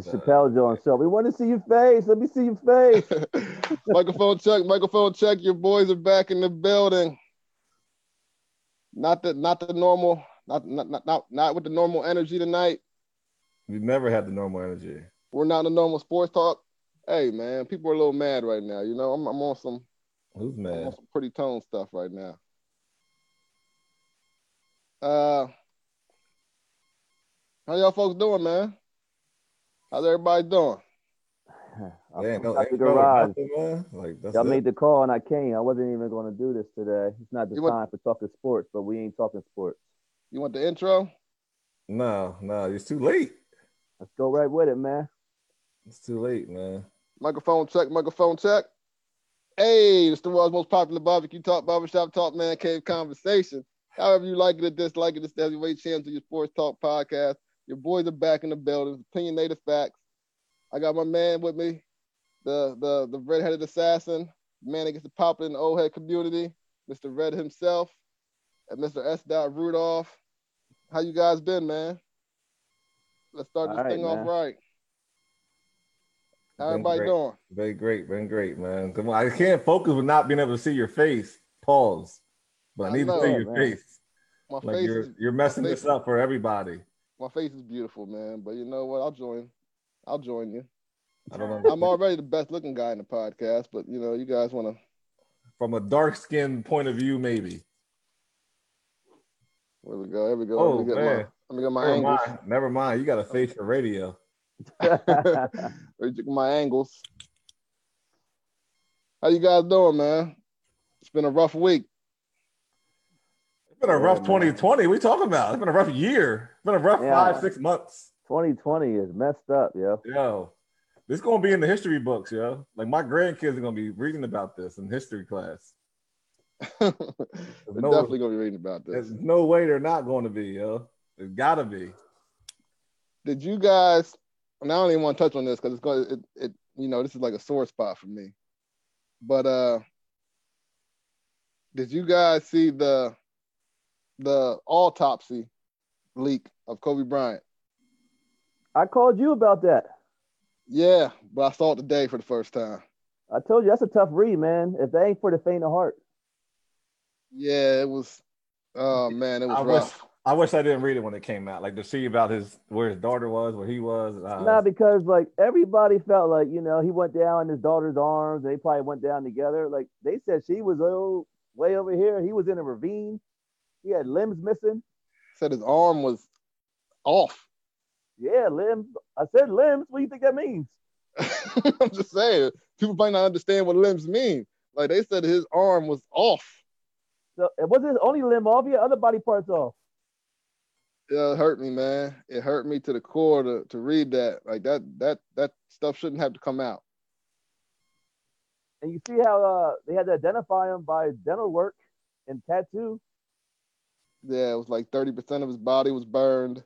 Chappelle Jones show. We want to see your face. Let me see your face. microphone check. Microphone check. Your boys are back in the building. Not the not the normal. Not not not not, not with the normal energy tonight. We never had the normal energy. We're not in the normal sports talk. Hey man, people are a little mad right now. You know, I'm, I'm on some. Who's I'm mad? on some pretty tone stuff right now. Uh, how y'all folks doing, man? How's everybody doing? I'm Ain't no- from the ain't garage. nothing, man. Like that's Y'all it. made the call and I came. I wasn't even going to do this today. It's not the You want- time for talking sports, but we ain't talking sports. You want the intro? No, no, it's too late. Let's go right with it, man. It's too late, man. Microphone check, microphone check. Hey, it's the world's most popular barbecue talk, barbershop talk, man cave conversation. However you like it or dislike it, it's the heavyweight champs of your sports talk podcast. Your boys are back in the building, opinionated facts. I got my man with me, the the the red-headed assassin, man that gets the pop in the old head community, Mr. Red himself, and Mr. S. Dot Rudolph. How you guys been, man? Let's start this All right, thing off man. right. How Been everybody great. doing? Been great, been great, man. Come on, I can't focus with not being able to see your face. Pause. But I I need know, to see your man. face. My Like face you're is you're messing this up for everybody. My face is beautiful, man. But you know what? I'll join. I'll join you. I don't know. I'm already the best looking guy in the podcast, but you know, you guys want to. From a dark skinned point of view, maybe. There we go. There we go. Oh, let me get man. my. Let me get my Never angles. mind. Never mind. You got a face for radio. My angles. How you guys doing, man? It's been a rough week. It's been a rough 2020. We talking about? It's been a rough year. It's been a rough Yeah. five, six months. 2020 is messed up, yo. Yo, this gonna be in the history books, yo. Like my grandkids are gonna be reading about this in history class. We're no- definitely gonna be reading about this. There's no way they're not going to be, yo. It's gotta be. Did you guys? And I don't even want to touch on this because it's going. It, it you know this is like a sore spot for me. But uh, did you guys see the the autopsy leak of Kobe Bryant? I called you about that. Yeah, but I saw it today for the first time. I told you that's a tough read, man. If that ain't for the faint of heart. Yeah, it was. Oh man, it was I wish, rough. I wish I didn't read it when it came out. Like to see about his where his daughter was, where he was. Uh, Nah, because like everybody felt like you know he went down in his daughter's arms. They probably went down together. Like they said, she was oh, way over here. He was in a ravine. He had limbs missing. Said his arm was off. Yeah, limbs. I said limbs. What do you think that means? I'm just saying, people might not understand what limbs mean. Like they said, his arm was off. So it wasn't his only limb off. He had other body parts off. Yeah, it hurt me, man. It hurt me to the core to, to read that. Like that that that stuff shouldn't have to come out. And you see how uh, they had to identify him by dental work and tattoo. Yeah, it was like 30% of his body was burned.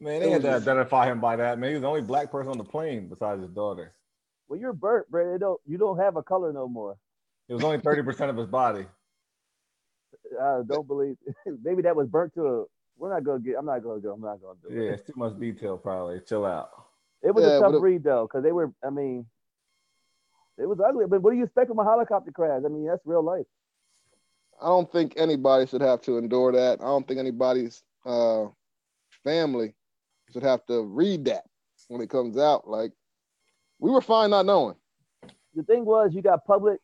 man, it they had to just- identify him by that. Man, he was the only black person on the plane besides his daughter. Well, you're burnt, bro. It don't, you don't have a color no more. It was only thirty percent of his body. I don't believe. Maybe that was burnt to a. We're not gonna get. I'm not gonna go. I'm not gonna do it. Yeah, it's too much detail. Probably chill out. It was Yeah, a tough it- read though, because they were. I mean, it was ugly. But what do you expect from a helicopter crash? I mean, that's real life. I don't think anybody should have to endure that. I don't think anybody's uh, family should have to read that when it comes out. Like we were fine not knowing. The thing was, you got public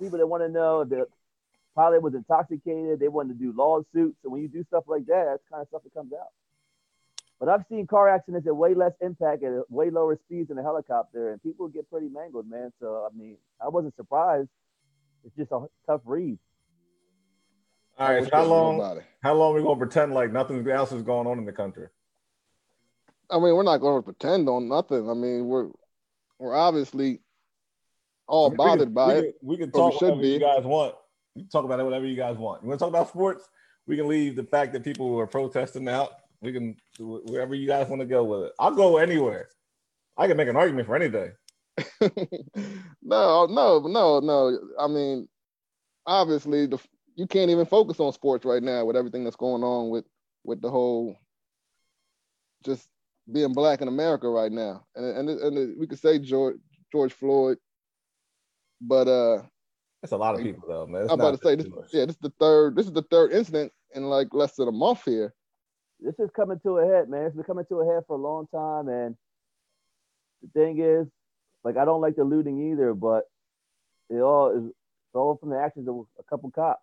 people that want to know that pilot was intoxicated. They wanted to do lawsuits. So when you do stuff like that, that's kind of stuff that comes out. But I've seen car accidents at way less impact at way lower speeds than a helicopter, and people get pretty mangled, man. So I mean, I wasn't surprised. It's just a tough read. All right, so how long? How long we gonna pretend like nothing else is going on in the country? I mean, we're not going to pretend on nothing. I mean, we're we're obviously all I mean, we bothered can- by we it. Can, we can we talk should whatever you guys want. You can talk about it whatever you guys want. You want to talk about sports? We can leave the fact that people are protesting out. We can do wherever you guys want to go with it. I'll go anywhere. I can make an argument for anything. no, no, no, no. I mean, obviously, the you can't even focus on sports right now with everything that's going on with with the whole just being black in America right now. And and, and we could say George George Floyd, but uh, that's a lot of people though, man. It's I'm about to say this. Yeah, this is the third. This is the third incident in like less than a month here. This is coming to a head, man. It's been coming to a head for a long time, and the thing is, like, I don't like the looting either, but it all is all from the actions of a couple cops.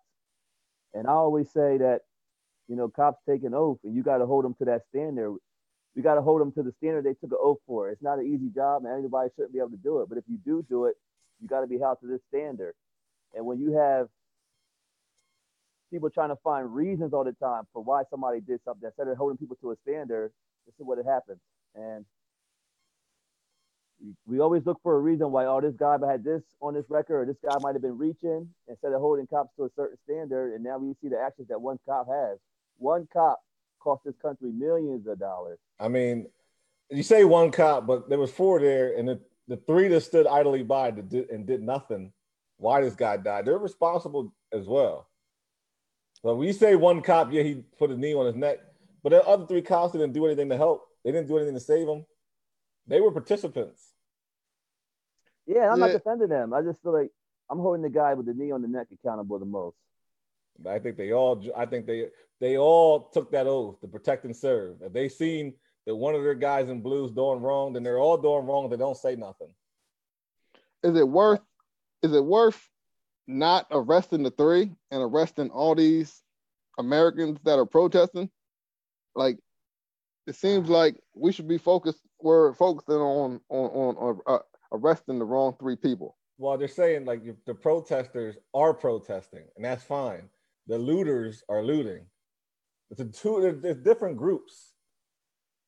And I always say that, you know, cops take an oath, and you got to hold them to that standard. We got to hold them to the standard they took an oath for. It's not an easy job, and anybody shouldn't be able to do it. But if you do do it, you got to be held to this standard. And when you have people trying to find reasons all the time for why somebody did something instead of holding people to a standard, this is what it happens. And we always look for a reason why, oh, this guy had this on this record, or this guy might have been reaching instead of holding cops to a certain standard. And now we see the actions that one cop has. One cop cost this country millions of dollars. I mean, you say one cop, but there was four there, and the, the three that stood idly by did, and did nothing. Why this guy died? They're responsible as well. So when you say one cop, yeah, he put a knee on his neck, but the other three cops didn't do anything to help. They didn't do anything to save him. They were participants. Yeah, I'm yeah. not defending them. I just feel like I'm holding the guy with the knee on the neck accountable the most. I think they all. I think they they all took that oath to protect and serve. If they seen that one of their guys in blues doing wrong, then they're all doing wrong. They don't say nothing. Is it worth? Is it worth not arresting the three and arresting all these Americans that are protesting? Like, it seems like we should be focused. We're focusing on on on, on uh, arresting the wrong three people. Well, they're saying like the protesters are protesting, and that's fine. The looters are looting. It's a two. There's different groups.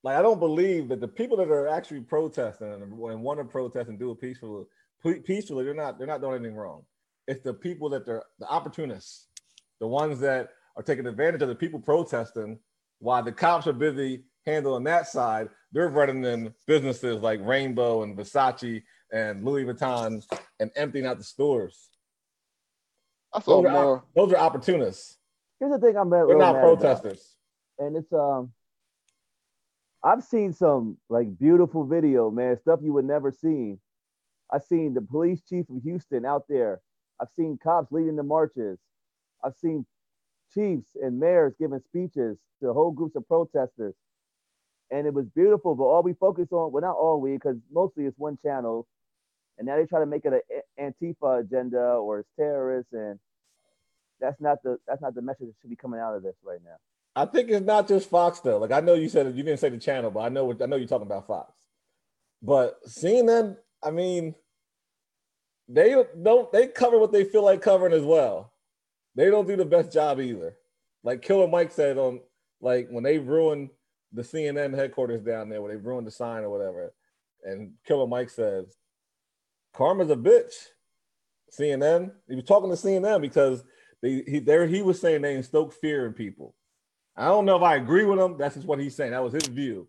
Like I don't believe that the people that are actually protesting and want to protest and do it peacefully, peacefully, they're not. They're not doing anything wrong. It's the people that they're the opportunists, the ones that are taking advantage of the people protesting while the cops are busy handling that side. They're running in businesses like Rainbow and Versace and Louis Vuitton and emptying out the stores. I saw those more. Are, those are opportunists. Here's the thing I'm They're not protesters. About. And it's um I've seen some like beautiful video, man, stuff you would never see. I've seen the police chief of Houston out there. I've seen cops leading the marches. I've seen chiefs and mayors giving speeches to whole groups of protesters and it was beautiful. But all we focus on, well, not all we, because mostly it's one channel, and now they try to make it an Antifa agenda or it's terrorists, and that's not the that's not the message that should be coming out of this right now. I think it's not just Fox though. Like I know you said you didn't say the channel, but I know I know you're talking about Fox. But CNN, I mean, they don't they cover what they feel like covering as well. They don't do the best job either. Like Killer Mike said on like when they ruined the CNN headquarters down there where they ruined the sign or whatever. And Killer Mike says, Karma's a bitch. CNN. He was talking to CNN because they he there he was saying they instoke fear in people. I don't know if I agree with him. That's just what he's saying. That was his view.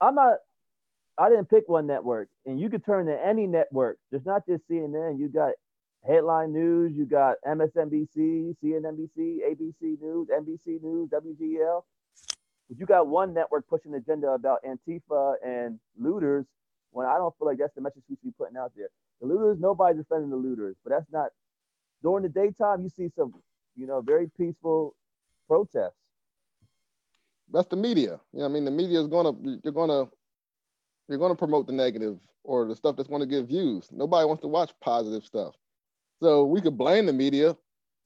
I'm not I didn't pick one network, and you could turn to any network. There's not just CNN. You got headline news, you got MSNBC, CNNBC, ABC News, NBC News, WGL. You got one network pushing the agenda about Antifa and looters, when I don't feel like that's the message we should be putting out there. The looters, nobody's defending the looters, but that's not during the daytime. You see some, you know, very peaceful protests. That's the media. You know, I mean, the media is gonna, you're gonna, you're gonna promote the negative or the stuff that's gonna get views. Nobody wants to watch positive stuff. So we could blame the media,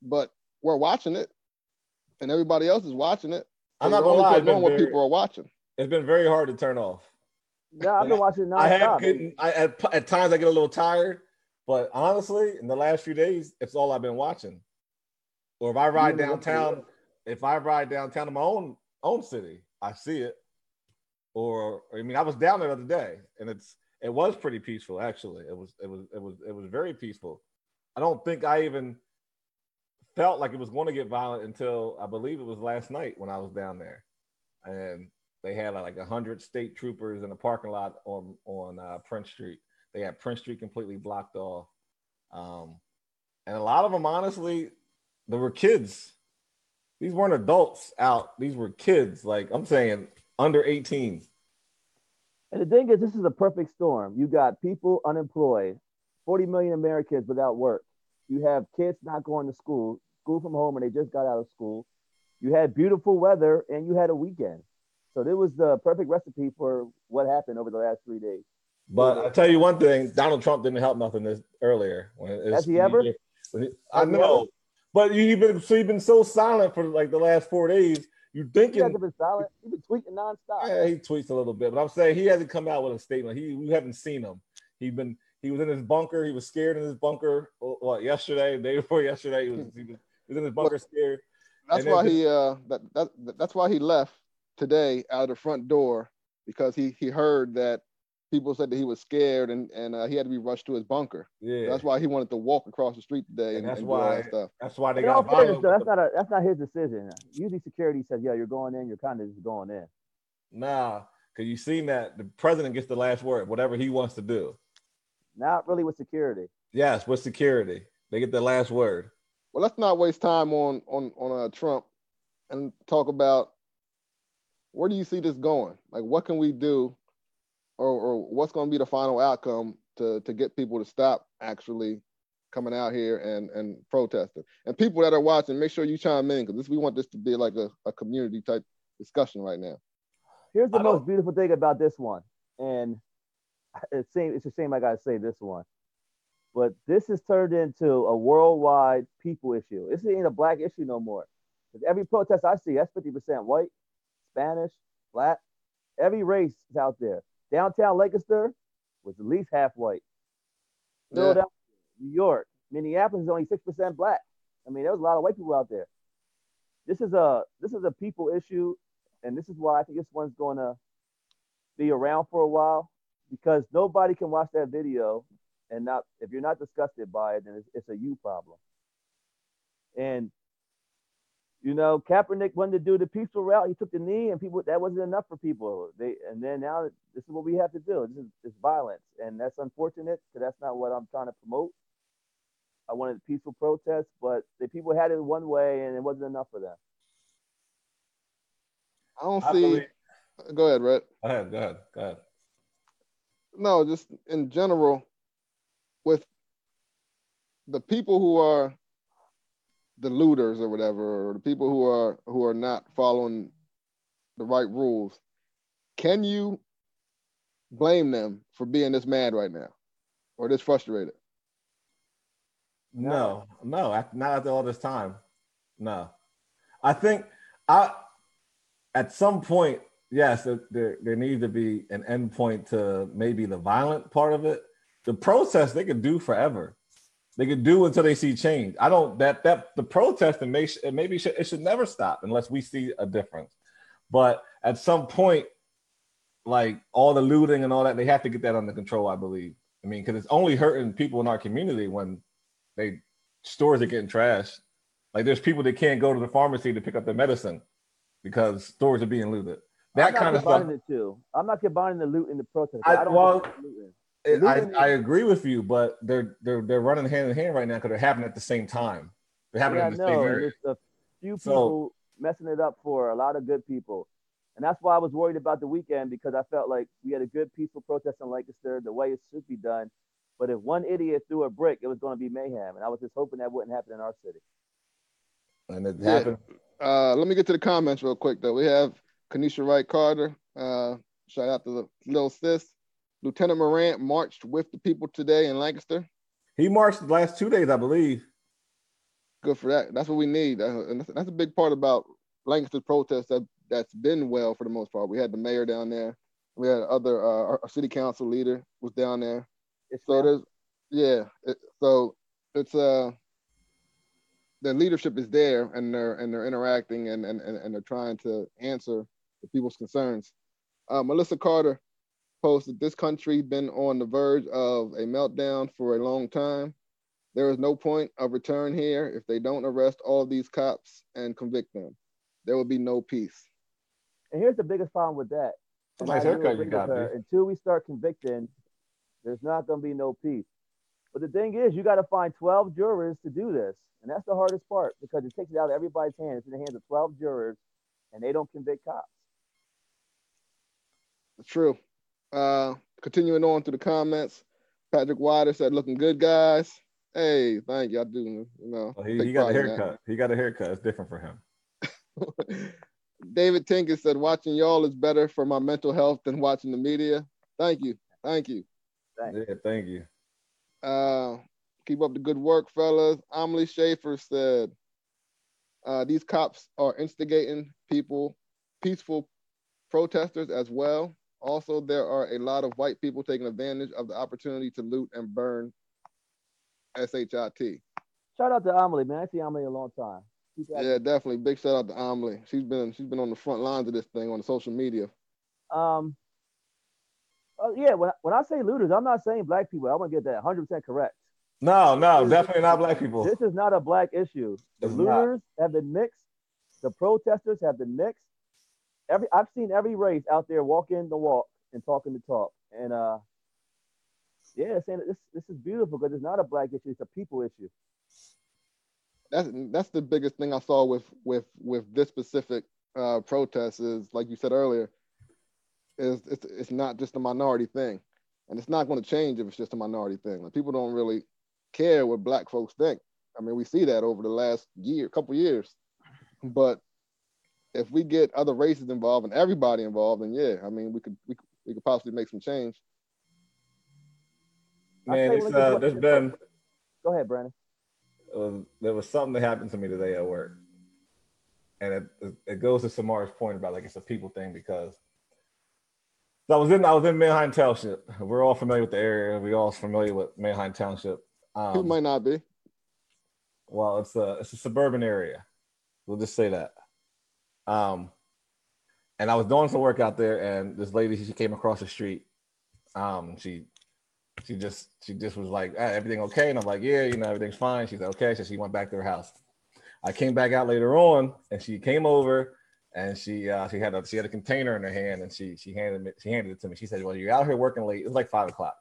but we're watching it, and everybody else is watching it. I'm not gonna lie. It's what people are watching. It's been very hard to turn off. Yeah, I've been watching. I have gotten. I at, at times I get a little tired, but honestly, in the last few days, it's all I've been watching. Or if I ride downtown, if I ride downtown in my own own city, I see it. Or I mean, I was down there the other day, and it's it was pretty peaceful actually. It was it was it was it was very peaceful. I don't think I even felt like it was going to get violent until I believe it was last night when I was down there, and they had like a hundred state troopers in the parking lot on on uh, Prince Street. They had Prince Street completely blocked off, um, and a lot of them, honestly, there were kids. These weren't adults out; these were kids. Like I'm saying, under 18. And the thing is, this is a perfect storm. You got people unemployed, 40 million Americans without work. You have kids not going to school, school from home, and they just got out of school. You had beautiful weather, and you had a weekend. So this was the perfect recipe for what happened over the last three days. But I tell you one thing, Donald Trump didn't help nothing this earlier. When it, Has he ever? When he, I know, but you've been so you've been so silent for like the last four days. You thinking He hasn't been silent. He's been tweeting nonstop. Yeah, he tweets a little bit, but I'm saying he hasn't come out with a statement. He we haven't seen him. He been he was in his bunker. He was scared in his bunker. Uh, what yesterday, the day before yesterday, he was, he was, he was in his bunker scared. That's why then- he uh that, that that's why he left today out of the front door because he he heard that people said that he was scared and and uh, he had to be rushed to his bunker. Yeah, That's why he wanted to walk across the street today and, And that's and why- that stuff. that's why they In all got fairness, violent. though, with that's not a that's not his decision. Usually, security says, "Yeah, you're going in. You're kind of just going in." the- Nah, because you seen that the president gets the last word, whatever he wants to do. Not really with security. Yes, with security, they get the last word. Well, let's not waste time on on on uh, Trump and talk about where do you see this going? Like, what can we do, or or what's going to be the final outcome to to get people to stop actually coming out here and and protesting? And people that are watching, make sure you chime in because this we want this to be like a, a community type discussion right now. Here's the most beautiful thing about this one, and it's same. It's the same. I gotta say this one, but this has turned into a worldwide people issue. This ain't a black issue no more. 'Cause every protest I see, that's fifty percent white, Spanish, black. Every race is out there. Downtown Lancaster was at least half white. Yeah. Philadelphia, New York, Minneapolis is only six percent black. I mean, there was a lot of white people out there. This is a this is a people issue, and this is why I think this one's going to be around for a while because nobody can watch that video and not if you're not disgusted by it, then it's, it's a you problem. And you know, Kaepernick wanted to do the peaceful route. He took the knee, and people that wasn't enough for people. They and then now this is what we have to do. This is it's violence, and that's unfortunate because that's not what I'm trying to promote. I wanted a peaceful protests, but the people had it one way, and it wasn't enough for them. I don't I see. believe- Go ahead, Rhett. Go ahead, go ahead, go ahead. no, just in general, with the people who are the looters or whatever, or the people who are who are not following the right rules, can you blame them for being this mad right now or this frustrated? No, no, not after all this time. No, I think I at some point, yes, there- there there needs to be an end point to maybe the violent part of it. The protest they could do forever. They could do until they see change. I don't that that the protest and maybe it maybe should, it should never stop unless we see a difference. But at some point, like all the looting and all that, they have to get that under control. I believe. I mean, because it's only hurting people in our community when they stores are getting trashed. Like there's people that can't go to the pharmacy to pick up their medicine because stores are being looted. That kind of stuff. two. I'm not combining the loot and the protest. I- I, don't well, in. It- I, I agree with you, but they're they're they're running hand in hand right now because they're happening at the same time. They're happening Yeah, I in the same know. and area. There's a few So- people messing it up for a lot of good people. And that's why I was worried about the weekend because I felt like we had a good peaceful protest in Lancaster, the way it should be done. But if one idiot threw a brick, it was going to be mayhem. And I was just hoping that wouldn't happen in our city. And it Yeah. happened. Uh, let me get to the comments real quick though. We have Kanisha Wright Carter. Uh, shout out to the little sis. Lieutenant Morant marched with the people today in Lancaster. He marched the last two days, I believe. good for that. That's what we need, Uh, and that's, that's a big part about Lancaster's protest that that's been well for the most part. We had the mayor down there. We had other uh, our, our city council leader was down there. It's So there's yeah. It, so it's uh the leadership is there and they're and they're interacting and and and, and they're trying to answer the people's concerns. Uh, Melissa Carter posted this country been on the verge of a meltdown for a long time. There is no point of return here if they don't arrest all these cops and convict them. There will be no peace. And here's the biggest problem with that. It's a And nice haircut you got, her. Until we start convicting, there's not going to be no peace. But the thing is, you got to find 12 jurors to do this. And that's the hardest part because it takes it out of everybody's hands. It's in the hands of 12 jurors, and they don't convict cops. True. Uh, continuing on through the comments, Patrick Wider said, "Looking good, guys." Hey, thank you. I do, you know. Well, he, he got a haircut. He got a haircut. It's different for him. David Tinker said, "Watching y'all is better for my mental health than watching the media." Thank you, thank you. Thanks. Yeah, thank you. Uh, keep up the good work, fellas. Amelie Schaefer said, uh, "These cops are instigating people, peaceful protesters as well. Also, there are a lot of white people taking advantage of the opportunity to loot and burn SHIT. Shout out to Amelie, man. I see Amelie a long time. Yeah, definitely. Big shout out to Amelie. She's been she's been on the front lines of this thing on the social media. Um. Uh, yeah, when when I say looters, I'm not saying black people. I want to get that 100 percent correct. No, no, definitely not black people. This is not a black issue. The it's looters not. have been mixed. The protesters have been mixed every I've seen every race out there walking the walk and talking the talk. And uh yeah, saying this this is beautiful because it's not a black issue, it's a people issue. That's that's the biggest thing I saw with with with this specific uh protest is like you said earlier, is it's it's not just a minority thing. And it's not going to change if it's just a minority thing. Like people don't really care what black folks think. I mean, we see that over the last year, couple years. But if we get other races involved and everybody involved, then yeah, I mean, we could we could, we could possibly make some change. Man, it's, uh, there's been. Go ahead, Brandon. Uh, there was something that happened to me today at work, and it, it goes to Samar's point about like it's a people thing because so I was in I was in Manheim Township. We're all familiar with the area. We all familiar with Manheim Township. Um, Who might not be? Well, it's a it's a suburban area. We'll just say that. Um, and I was doing some work out there, and this lady she came across the street. Um, she she just she just was like, ah, everything okay? And I'm like, yeah, you know, everything's fine. She said, okay. So she went back to her house. I came back out later on, and she came over, and she uh, she had a she had a container in her hand, and she she handed me she handed it to me. She said, well, you're out here working late. It's like five o'clock.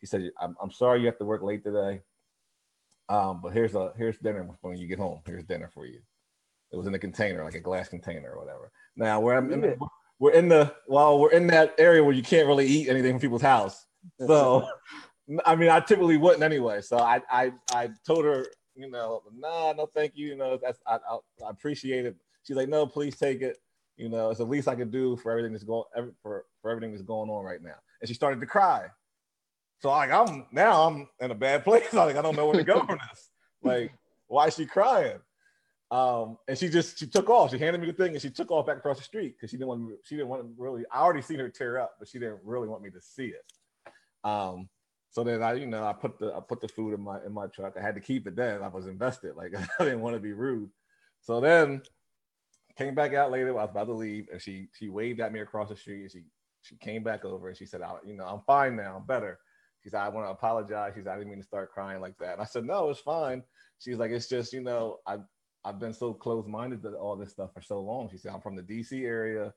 She said, I'm, I'm sorry you have to work late today. Um, but here's a here's dinner when you get home. Here's dinner for you. It was in a container, like a glass container or whatever. Now we're in, we're in the well, we're in that area where you can't really eat anything from people's house. So, I mean, I typically wouldn't anyway. So I I I told her, you know, nah, no, thank you. You know, that's I, I, I appreciate it. She's like, no, please take it. You know, it's the least I could do for everything that's going for for everything that's going on right now. And she started to cry. So like I'm now I'm in a bad place. Like I don't know where to go from this. Like, why is she crying? Um, and she just she took off. She handed me the thing and she took off back across the street because she didn't want she didn't want to really. I already seen her tear up, but she didn't really want me to see it. Um, so then I, you know, I put the I put the food in my in my truck. I had to keep it then. I was invested. Like I didn't want to be rude. So then came back out later. I was about to leave, and she she waved at me across the street. And she she came back over and she said, I, you know, I'm fine now. I'm better. She said, I want to apologize. She said, I didn't mean to start crying like that. And I said, No, it's fine. She's like, it's just, you know, I I've been so close-minded to all this stuff for so long. She said, I'm from the DC area.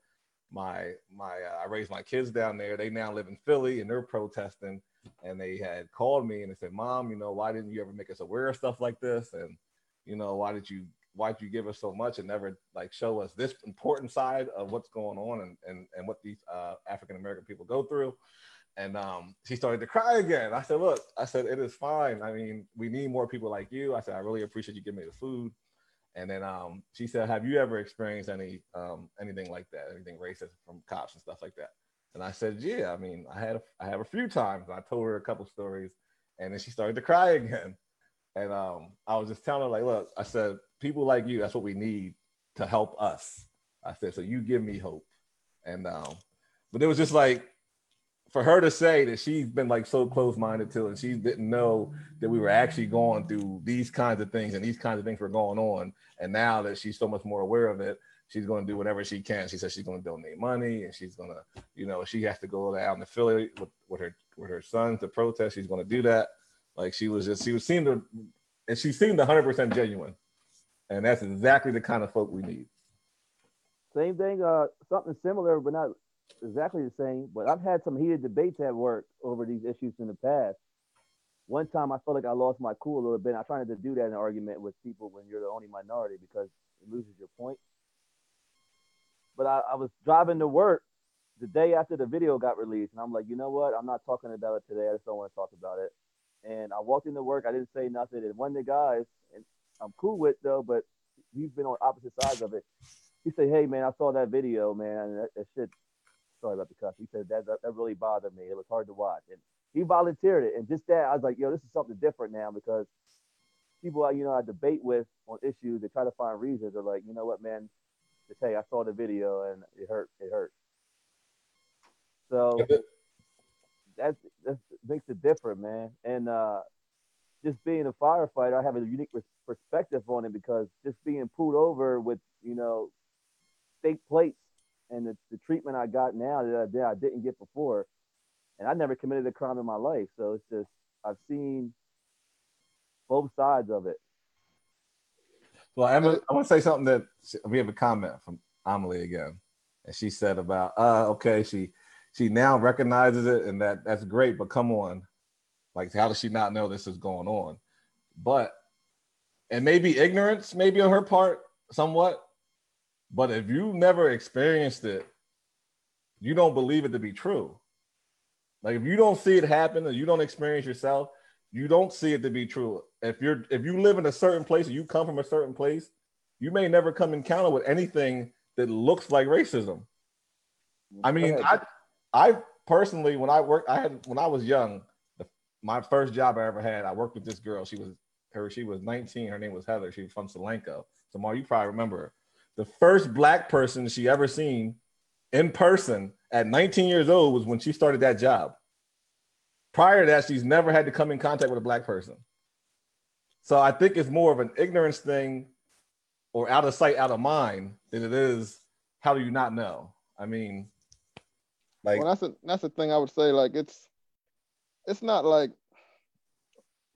My my uh, I raised my kids down there. They now live in Philly and they're protesting. And they had called me and they said, Mom, you know, why didn't you ever make us aware of stuff like this? And you know, why did you why did you give us so much and never like show us this important side of what's going on and and, and what these uh, African American people go through? And um, she started to cry again. I said, Look, I said, it is fine. I mean, we need more people like you. I said, I really appreciate you giving me the food. And then um, she said, "Have you ever experienced any um, anything like that? Anything racist from cops and stuff like that?" And I said, "Yeah. I mean, I had a, I have a few times. I told her a couple stories, and then she started to cry again. And um, I was just telling her, like, look, I said, people like you, that's what we need to help us. I said, so you give me hope. And um, but it was just like for her to say that she's been like so close-minded to and she didn't know that we were actually going through these kinds of things and these kinds of things were going on and now that she's so much more aware of it she's going to do whatever she can. She says she's going to donate money and she's going to you know she has to go down to philly with, with her with her son to protest. She's going to do that. Like she was just she was seemed to and she seemed 100% genuine and that's exactly the kind of folk we need. Same thing uh something similar but not exactly the same, but I've had some heated debates at work over these issues in the past. One time I felt like I lost my cool a little bit. I tried to do that in an argument with people when you're the only minority because it loses your point. But I, I was driving to work the day after the video got released, and I'm like, you know what? I'm not talking about it today. I just don't want to talk about it. And I walked into work. I didn't say nothing. And one of the guys, and I'm cool with though, but he's been on opposite sides of it. He said, "Hey man, I saw that video, man. That, that shit. Sorry about the cuss. He said that, that that really bothered me. It was hard to watch." And he volunteered it, and just that, I was like, "Yo, this is something different now because people I you know I debate with on issues, they try to find reasons. They're like, you know what, man? Just hey, I saw the video and it hurt. It hurt. So that's that makes it different, man. And uh, just being a firefighter, I have a unique perspective on it because just being pulled over with you know state plates and the, the treatment I got now that I, that I didn't get before, and I never committed a crime in my life. So it's just I've seen both sides of it. Well, Emma, I want to say something that we have a comment from Amelie again, and she said about, uh, okay, she she now recognizes it, and that that's great, but come on, like how does she not know this is going on? But and maybe ignorance, maybe on her part, somewhat. But if you never experienced it, you don't believe it to be true. Like if you don't see it happen, or you don't experience yourself, you don't see it to be true. If you're if you live in a certain place or you come from a certain place, you may never come encounter with anything that looks like racism. I mean, I I personally when I worked, I had when I was young, the, my first job I ever had, I worked with this girl. She was her she was 19. Her name was Heather. She was from Solanco. Samar, you probably remember her. The first black person she ever seen in person at 19 years old was when she started that job. Prior to that, she's never had to come in contact with a black person. So I think it's more of an ignorance thing or out of sight, out of mind than it is how do you not know? I mean, like well, that's a that's the thing I would say. Like it's it's not like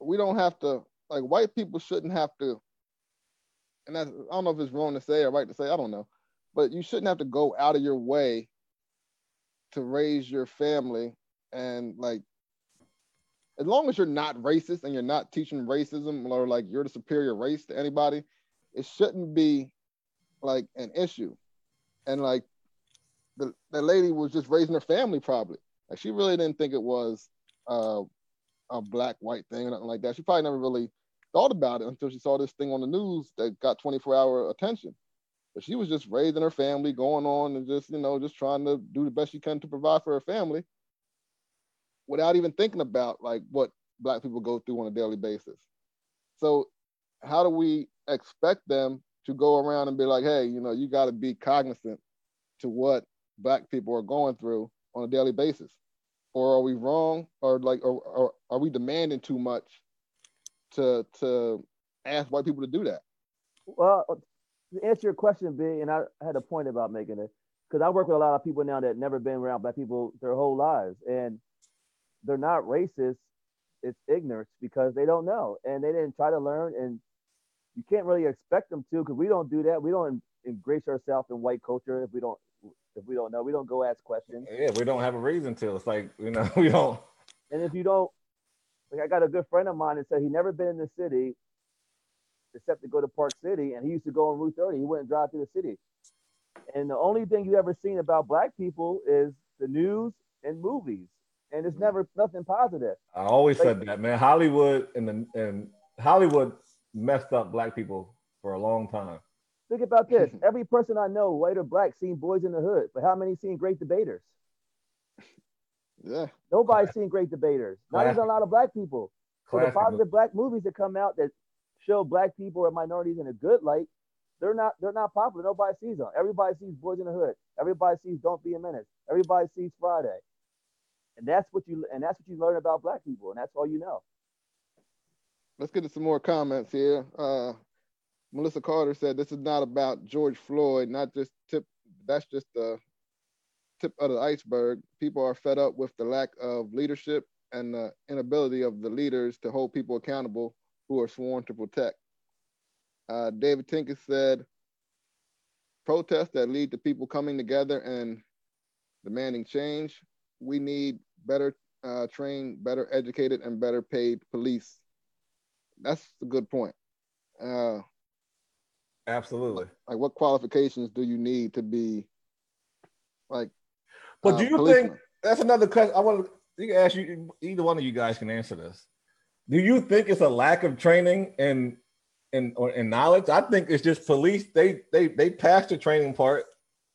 we don't have to like white people shouldn't have to and I don't know if it's wrong to say or right to say, I don't know. But you shouldn't have to go out of your way to raise your family and like as long as you're not racist and you're not teaching racism or like you're the superior race to anybody, it shouldn't be like an issue. And like the, the lady was just raising her family probably. Like she really didn't think it was uh, a black white thing or nothing like that. She probably never really thought about it until she saw this thing on the news that got 24 hour attention. But she was just raising her family, going on and just, you know, just trying to do the best she can to provide for her family without even thinking about like what black people go through on a daily basis. So how do we expect them to go around and be like, hey, you know, you got to be cognizant to what black people are going through on a daily basis? Or are we wrong? Or like, or, or are we demanding too much to to ask white people to do that? Well, to answer your question, B, and I had a point about making it because I work with a lot of people now that never been around black people their whole lives, and they're not racist. It's ignorance because they don't know and they didn't try to learn. And you can't really expect them to because we don't do that. We don't embrace ourselves in white culture if we don't if we don't know. We don't go ask questions. Yeah, we don't have a reason to. It's like you know we don't. And if you don't, like I got a good friend of mine that said he never been in the city except to go to Park City, and he used to go on Route 30. He wouldn't drive through the city. And the only thing you ever seen about black people is the news and movies and it's never nothing positive. I always like, said that, man. Hollywood and the and Hollywood messed up black people for a long time. Think about this: every person I know, white or black, seen Boys in the Hood, but how many seen Great Debaters? Yeah. Nobody's seen Great Debaters. Not even a lot of black people. So the positive black movies that come out that show black people or minorities in a good light, they're not they're not popular. Nobody sees them. Everybody sees Boys in the Hood. Everybody sees Don't Be a Menace. Everybody sees Friday. And that's what you and that's what you learn about black people, and that's all you know. Let's get to some more comments here. Uh, Melissa Carter said this is not about George Floyd, not just tip. That's just the tip of the iceberg. People are fed up with the lack of leadership and the inability of the leaders to hold people accountable who are sworn to protect. Uh, David Tinkus said, protests that lead to people coming together and demanding change. We need better uh, trained, better educated, and better paid police. That's a good point. Uh, Absolutely. Like, what qualifications do you need to be like? But uh, do you policemen. think that's another question? I want to you can ask you either one of you guys can answer this. Do you think it's a lack of training and and or in knowledge? I think it's just police. They they they pass the training part.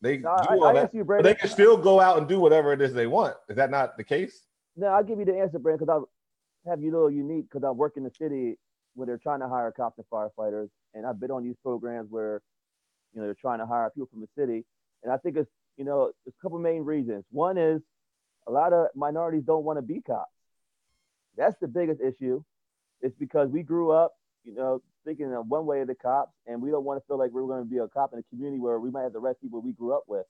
They No, do I, all I that, ask you, but Brandon. they can still go out and do whatever it is they want. Is that not the case? No, I'll give you the answer, Brandon, because I have you a little unique because I work in the city where they're trying to hire cops and firefighters, and I've been on these programs where, you know, they're trying to hire people from the city, and I think it's, you know, there's a couple main reasons. One is a lot of minorities don't want to be cops. That's the biggest issue. It's because we grew up, you know, thinking of one way of the cops, and we don't want to feel like we're going to be a cop in a community where we might have to arrest people we grew up with.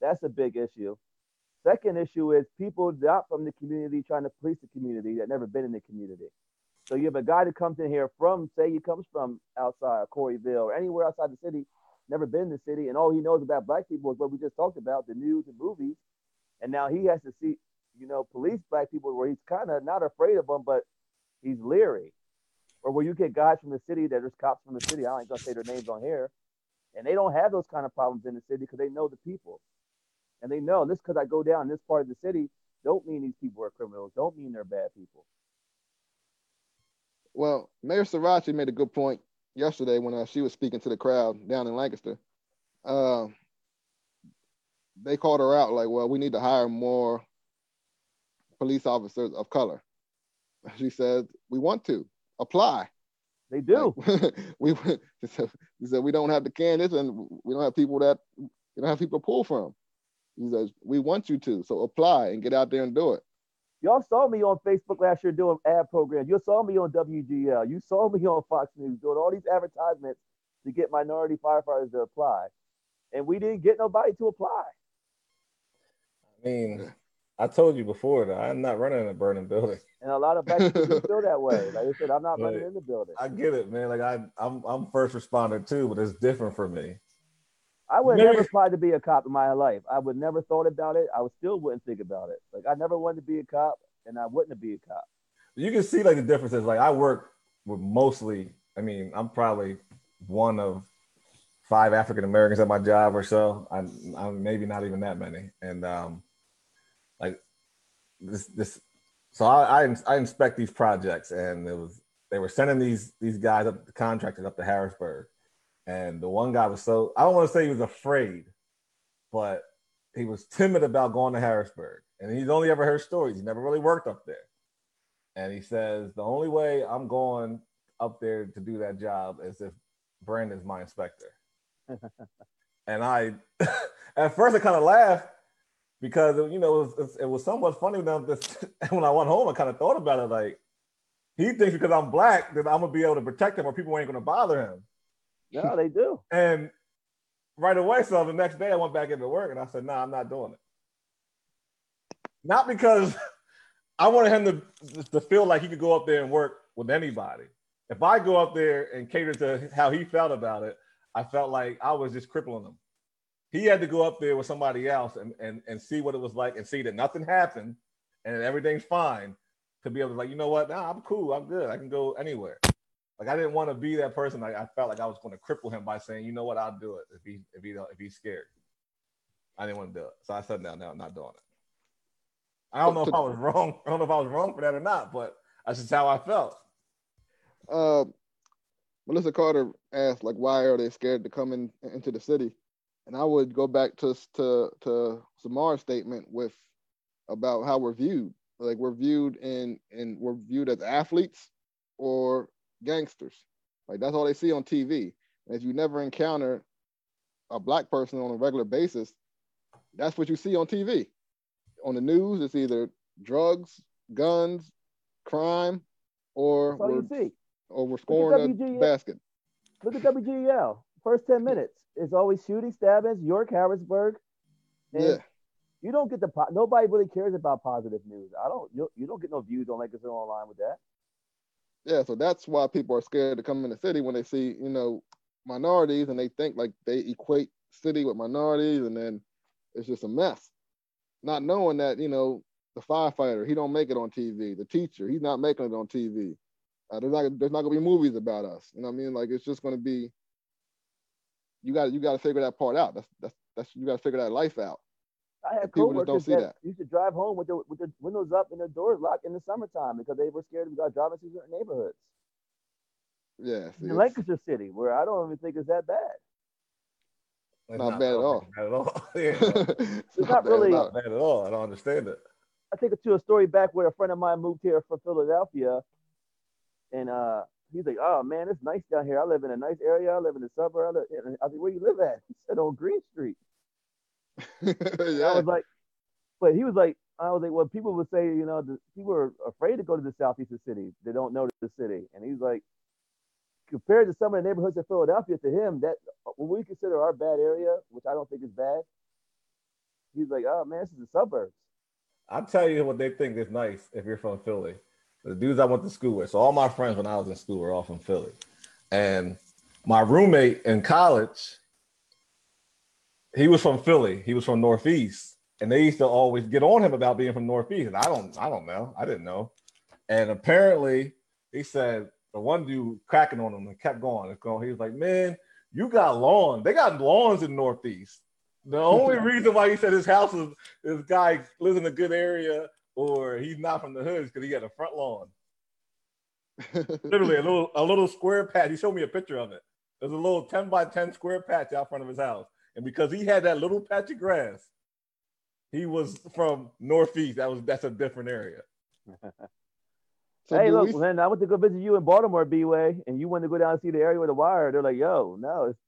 That's a big issue. Second issue is people not from the community trying to police the community that never been in the community. So you have a guy that comes in here from, say he comes from outside Quarryville or anywhere outside the city, never been in the city, and all he knows about black people is what we just talked about, the news and movies. And now he has to see, you know, police black people where he's kind of not afraid of them, but he's leery. Or where you get guys from the city that there's cops from the city, I ain't gonna say their names on here, and they don't have those kind of problems in the city because they know the people. And they know this because I go down this part of the city don't mean these people are criminals, don't mean they're bad people. Well, Mayor Sorace made a good point yesterday when uh, she was speaking to the crowd down in Lancaster. Uh, they called her out like, well, we need to hire more police officers of color. She said, we want to apply. They do. Like, we said we don't have the candidates and we don't have people that we don't have people to pull from. He says we want you to, so apply and get out there and do it. Y'all saw me on Facebook last year doing ad programs. You saw me on WGL. You saw me on Fox News doing all these advertisements to get minority firefighters to apply. And we didn't get nobody to apply. I mean, I told you before that I'm not running in a burning building. And a lot of black people feel that way. Like I said, I'm not running in the building. I get it, man. Like I, I'm, I'm first responder too, but it's different for me. I would never apply to be a cop in my life. I would never thought about it. I would still wouldn't think about it. Like I never wanted to be a cop, and I wouldn't be a cop. You can see like the differences. Like I work with mostly. I mean, I'm probably one of five African Americans at my job or so. I'm, I'm maybe not even that many. And um, like this, this. So I, I, I inspect these projects, and it was they were sending these these guys up, the contractors up to Harrisburg, and the one guy was so I don't want to say he was afraid, but he was timid about going to Harrisburg, and he's only ever heard stories. He never really worked up there, and he says the only way I'm going up there to do that job is if Brandon's my inspector. and I, at first, I kind of laughed because you know it was, it was somewhat funny. Now this, when I went home, I kind of thought about it. Like he thinks because I'm black that I'm gonna be able to protect him, or people ain't gonna bother him. No, they do. And right away, so the next day I went back into work and I said, "No, nah, I'm not doing it." Not because I wanted him to to feel like he could go up there and work with anybody. If I go up there and cater to how he felt about it, I felt like I was just crippling him. He had to go up there with somebody else and, and, and see what it was like and see that nothing happened and everything's fine to be able to like, you know what? Nah, I'm cool. I'm good. I can go anywhere. Like I didn't want to be that person. Like I felt like I was going to cripple him by saying, you know what, I'll do it if he if he if he's scared. I didn't want to do it, so I said no, no, I'm not doing it. I don't know if I was wrong. I don't know if I was wrong for that or not, but that's just how I felt. Uh, Melissa Carter asked, like, why are they scared to come in into the city? And I would go back to to to Samar's statement with about how we're viewed. Like we're viewed in and we're viewed as athletes or gangsters. Like that's all they see on TV. And if you never encounter a black person on a regular basis, that's what you see on TV. On the news, it's either drugs, guns, crime, or we're, or we're scoring a basket. Look at WGL. First 10 minutes. It's always shooting, stabbings, York, Harrisburg. And Yeah. you don't get the, po- nobody really cares about positive news. I don't, you, you don't get no views on Lancaster Online with that. Yeah, so that's why people are scared to come in the city when they see, you know, minorities and they think like they equate city with minorities and then it's just a mess. Not knowing that, you know, the firefighter, he don't make it on TV. The teacher, he's not making it on TV. Uh, there's not there's not gonna be movies about us. You know what I mean? Like it's just gonna be you got you got to figure that part out. That's that's that's you got to figure that life out. I had people coworkers don't see that, that. used to drive home with the with the windows up and the doors locked in the summertime because they were scared about driving through certain neighborhoods. Yeah, see, In Lancaster City, where I don't even think it's that bad. It's Not bad at all. Bad at all. yeah, it's not bad really- not bad at all. I don't understand it. I take it to a story back where a friend of mine moved here from Philadelphia, and uh, he's like, "Oh man, it's nice down here. I live in a nice area. I live in the suburb." I, live, and I said, "Where you live at?" He said, "On Green Street." And I was like, but he was like, I was like, well, people would say, you know, the, people are afraid to go to the southeastern cities. They don't know the city. And he's like, compared to some of the neighborhoods in Philadelphia, to him, that what we consider our bad area, which I don't think is bad, he's like, oh man, this is the suburbs. I'll tell you what they think is nice if you're from Philly. The dudes I went to school with. So all my friends when I was in school were all from Philly. And my roommate in college, he was from Philly. He was from Northeast. And they used to always get on him about being from Northeast. And I don't, I don't know. I didn't know. And apparently he said the one dude cracking on him and kept going. and going. He was like, Man, you got lawn. They got lawns in Northeast. The only reason why he said his house is this guy lives in a good area or he's not from the hood is because he got a front lawn. Literally a little a little square patch. He showed me a picture of it. There's a little 10 by 10 square patch out front of his house. And because he had that little patch of grass, he was from Northeast. That was that's a different area. So hey, do look, we- man, I went to go visit you in Baltimore, B-Way, and you went to go down and see the area with the wire. They're like, yo, no, it's,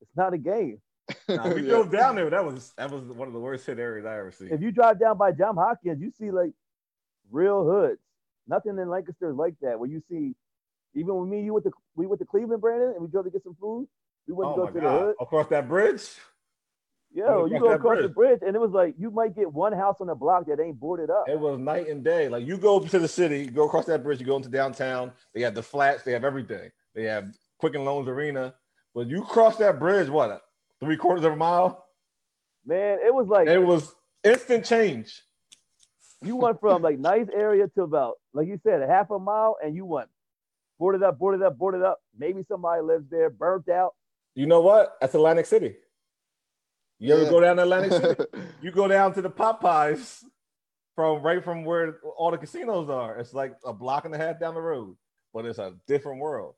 it's not a game. Now, we Yeah. drove down there. That was that was one of the worst hit areas I ever seen. If you drive down by John Hopkins, you see like real hoods. Nothing in Lancaster is like that. Where you see, even when me you went to we went to Cleveland, Brandon, and we drove to get some food. We went oh to go my to God. the hood. Across that bridge? Yo, you go across the bridge. bridge, and it was like you might get one house on the block that ain't boarded up. It was night and day. Like you go to the city, you go across that bridge, you go into downtown. They have the flats, they have everything. They have Quicken Loans Arena. But you cross that bridge, what three quarters of a mile? Man, it was like It was instant change. you went from like nice area to about like you said a half a mile, and you went boarded up, boarded up, boarded up. Maybe somebody lives there, burnt out. You know what? That's Atlantic City. You ever go down to Atlantic City? You go down to the Popeyes from right from where all the casinos are. It's like a block and a half down the road, but it's a different world.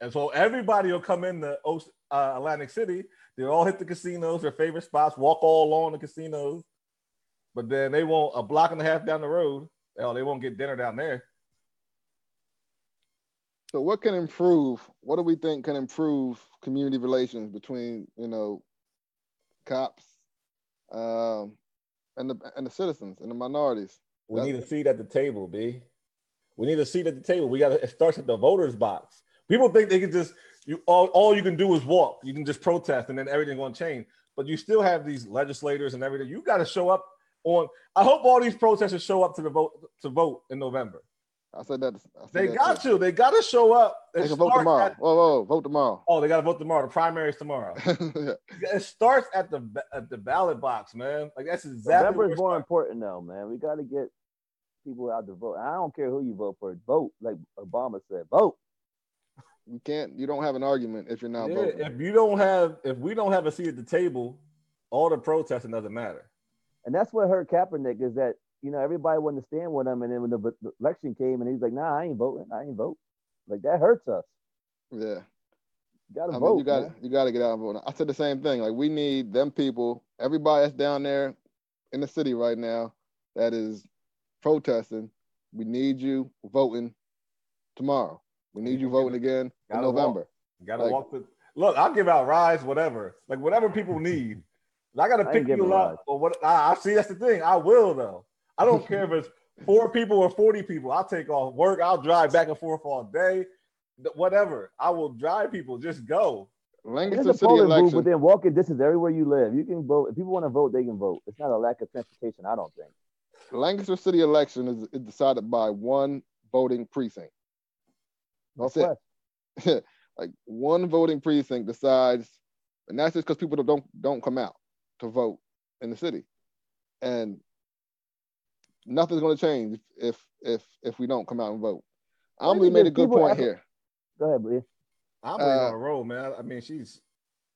And so everybody will come in the uh, Atlantic City. They all hit the casinos, their favorite spots, walk all along the casinos, but then they won't a block and a half down the road. Hell, they won't get dinner down there. So what can improve? What do we think can improve community relations between you know cops um, and the and the citizens and the minorities? We That- need a seat at the table, B. We need a seat at the table. We got to, it starts at the voters box. People think they can just you all, all you can do is walk. You can just protest and then everything's to change. But you still have these legislators and everything. You got to show up on. I hope all these protesters show up to the vote to vote in November. I said that. I said They that got too. to. They got to show up. They can vote tomorrow. at- whoa, whoa, vote tomorrow. oh, they got to vote tomorrow. The primaries tomorrow. it starts at the at the ballot box, man. Like that's exactly. November where is it more important though, man. We got to get people out to vote. I don't care who you vote for. Vote, like Obama said. Vote. you can't. You don't have an argument if you're not Yeah, voting. if you don't have, if we don't have a seat at the table, all the protesting doesn't matter. And that's what hurt Kaepernick is that you know everybody wanted to stand with him, and then when the, the election came, and he's like, "Nah, I ain't voting. I ain't vote." Like that hurts us. Yeah. You gotta I vote. mean, you got man. you got to get out and vote. I said the same thing. Like we need them people, everybody that's down there in the city right now that is protesting. We need you voting tomorrow. We need you voting again in Gotta walk. November. You gotta Like- walk the look. I'll give out rides, whatever, like whatever people need. I gotta pick giving you up rides. or what? I, I see. That's the thing. I will though. I don't care if it's four people or forty people. I'll take off work. I'll drive back and forth all day. Whatever. I will drive people. Just go. There's Lancaster a City polling booth election. within walking distance everywhere you live. You can vote. If people want to vote, they can vote. It's not a lack of transportation. I don't think. Lancaster City election is, is decided by one voting precinct. That's it. Like one voting precinct decides, and that's just because people don't don't come out to vote in the city, and nothing's going to change if if if we don't come out and vote. Well, Amelie you made a good point effort. here. Go ahead, Lee. I'm Uh, on the road, man. I mean, she's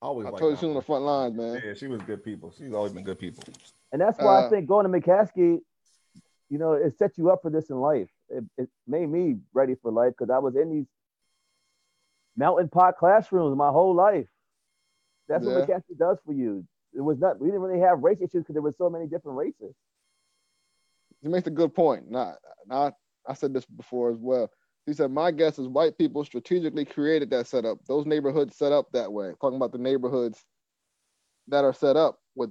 always. I like told you that. she was on the front lines, man. Yeah, she was good people. She's always been good people. And that's why Uh, I think going to McCaskey, you know, it set you up for this in life. It, it made me ready for life because I was in these mountain pot classrooms my whole life. That's Yeah. what McCaskey does for you. It was not. We didn't really have race issues because there were so many different races. He makes a good point. Not, not. I said this before as well. He said, "My guess is white people strategically created that setup. Those neighborhoods set up that way. Talking about the neighborhoods that are set up with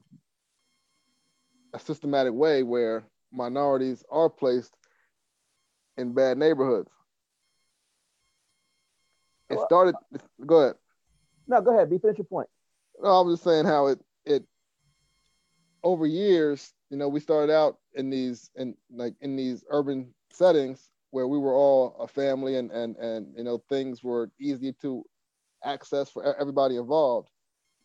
a systematic way where minorities are placed in bad neighborhoods. It started. Go ahead. No, go ahead. Be finish your point. No, I was just saying how it it over years, you know, we started out in these in like in these urban settings where we were all a family and and and you know things were easy to access for everybody involved.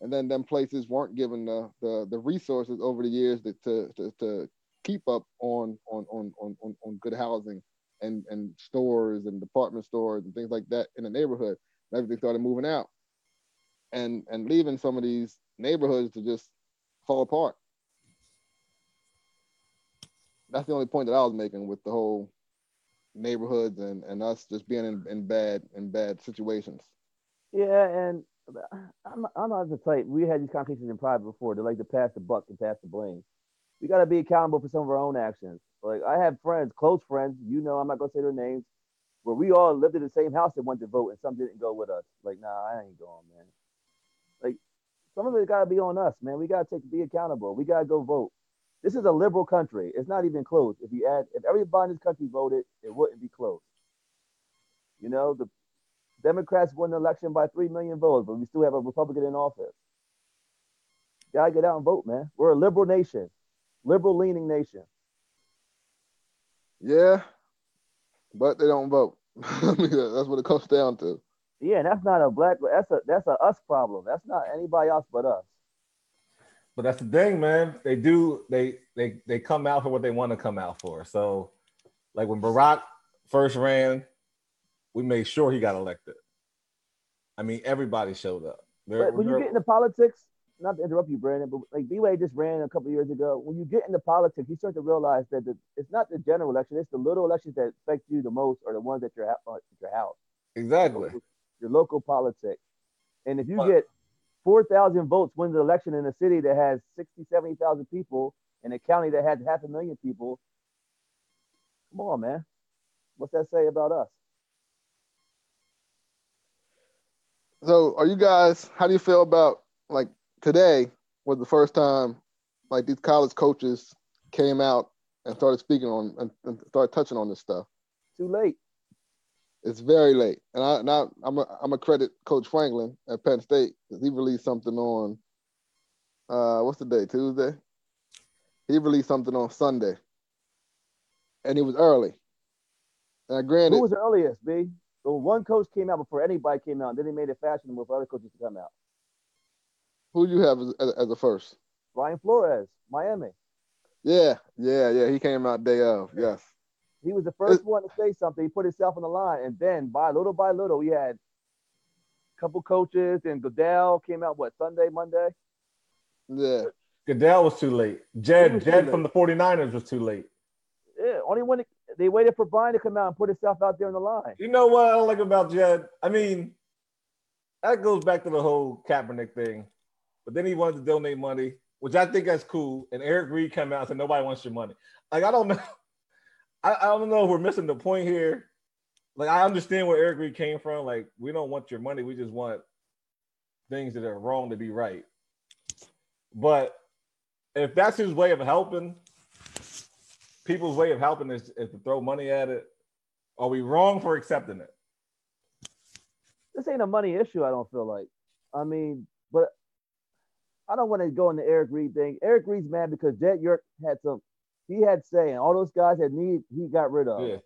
And then them places weren't given the the, the resources over the years to, to to keep up on on on on on, on good housing and and stores and department stores and things like that in the neighborhood. And everything started moving out and and leaving some of these neighborhoods to just fall apart. That's the only point that I was making with the whole neighborhoods and, and us just being in, in bad in bad situations. Yeah, and I'm I'm not the type. We had these conversations in private before. They like to pass the buck and pass the blame. We got to be accountable for some of our own actions. Like I have friends, close friends. You know, I'm not gonna say their names, where we all lived in the same house and went to vote, and some didn't go with us. Like, nah, I ain't going, man. Like, some of it got to be on us, man. We got to take be accountable. We got to go vote. This is a liberal country. It's not even close. If you add, if everybody in this country voted, it wouldn't be close. You know, the Democrats won the election by three million votes, but we still have a Republican in office. Gotta get out and vote, man. We're a liberal nation, liberal leaning nation. Yeah, but they don't vote. I mean, that's what it comes down to. Yeah, and that's not a black. That's a that's a us problem. That's not anybody else but us. But that's the thing, man. They do they they they come out for what they want to come out for. So, like when Barack first ran, we made sure he got elected. I mean, everybody showed up. There- But when you get into politics, not to interrupt you, Brandon, but like B-Way just ran a couple years ago. When you get into politics, you start to realize that the, it's not the general election; it's the little elections that affect you the most, or the ones that you're at uh, at your house. exactly. your local politics. And if you But- get 4,000 votes wins the election in a city that has 60, 70,000 people, in a county that has half a million people, come on, man. What's that say about us? So, are you guys? How do you feel about like today? Was the first time like these college coaches came out and started speaking on and, and started touching on this stuff. Too late. It's very late, and I I'm a, I'm a credit Coach Franklin at Penn State because he released something on uh what's the day Tuesday. He released something on Sunday, and it was early. Now, granted, Who was the earliest, B? So one coach came out before anybody came out. and Then he made it fashionable for other coaches to come out. who you have as, as, as a first? Brian Flores, Miami. Yeah, yeah, yeah. He came out day of. Yes. He was the uh, first one to say something. He put himself on the line. And then by little by little, we had a couple coaches. And Goodell came out, what, Sunday, Monday? Yeah. Goodell was too late. Jed Jed late. from the 49ers was too late. Yeah, only when it, they waited for Brian to come out and put himself out there on the line. You know what I don't like about Jed? I mean, that goes back to the whole Kaepernick thing. But then he wanted to donate money, which I think that's cool. And Eric Reid came out and said, nobody wants your money. Like, I don't know. I, I don't know if we're missing the point here. Like, I understand where Eric Reid came from. Like, we don't want your money. We just want things that are wrong to be right. But if that's his way of helping, people's way of helping is, is to throw money at it, are we wrong for accepting it? This ain't a money issue, I don't feel like. I mean, but I don't want to go into Eric Reid thing. Eric Reid's mad because Jed York had some, he had saying all those guys had need, he got rid of. Yeah.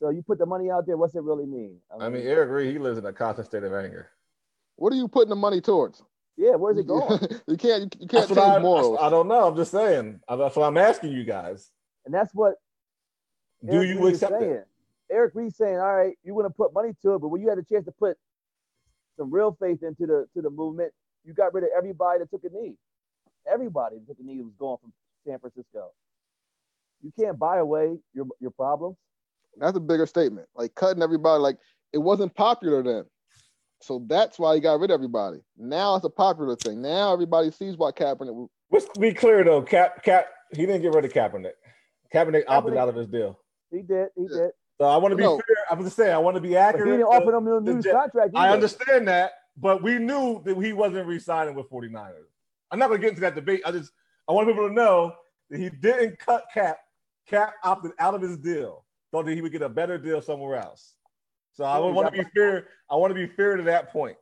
So you put the money out there, what's it really mean? I mean, Eric Reid, he lives in a constant state of anger. What are you putting the money towards? yeah, where's it going? you can't. You can't That's change I, morals. I don't know. I'm just saying. That's what I'm asking you guys. and that's what Do Eric you Reed accept saying. it? Eric Reid saying, all right, you want to put money to it, but when you had a chance to put some real faith into the to the movement, you got rid of everybody that took a knee. Everybody that took a knee was going from San Francisco. You can't buy away your your problems. That's a bigger statement. Like cutting everybody, like it wasn't popular then. So that's why he got rid of everybody. Now it's a popular thing. Now everybody sees what Kaepernick. Let's be clear though. Cap, Cap, he didn't get rid of Kaepernick. Kaepernick opted out of his deal. He did. He Yeah. did. So I want to be No. fair. I'm just saying I want to be But he accurate. didn't offer them no the new Jet- contract. I understand that, but we knew that he wasn't re-signing with 49ers. I'm not going to get into that debate. I just I want people to know that he didn't cut Cap. Cap opted out of his deal. Thought that he would get a better deal somewhere else. So I want to be fair. I want to be fair to that point.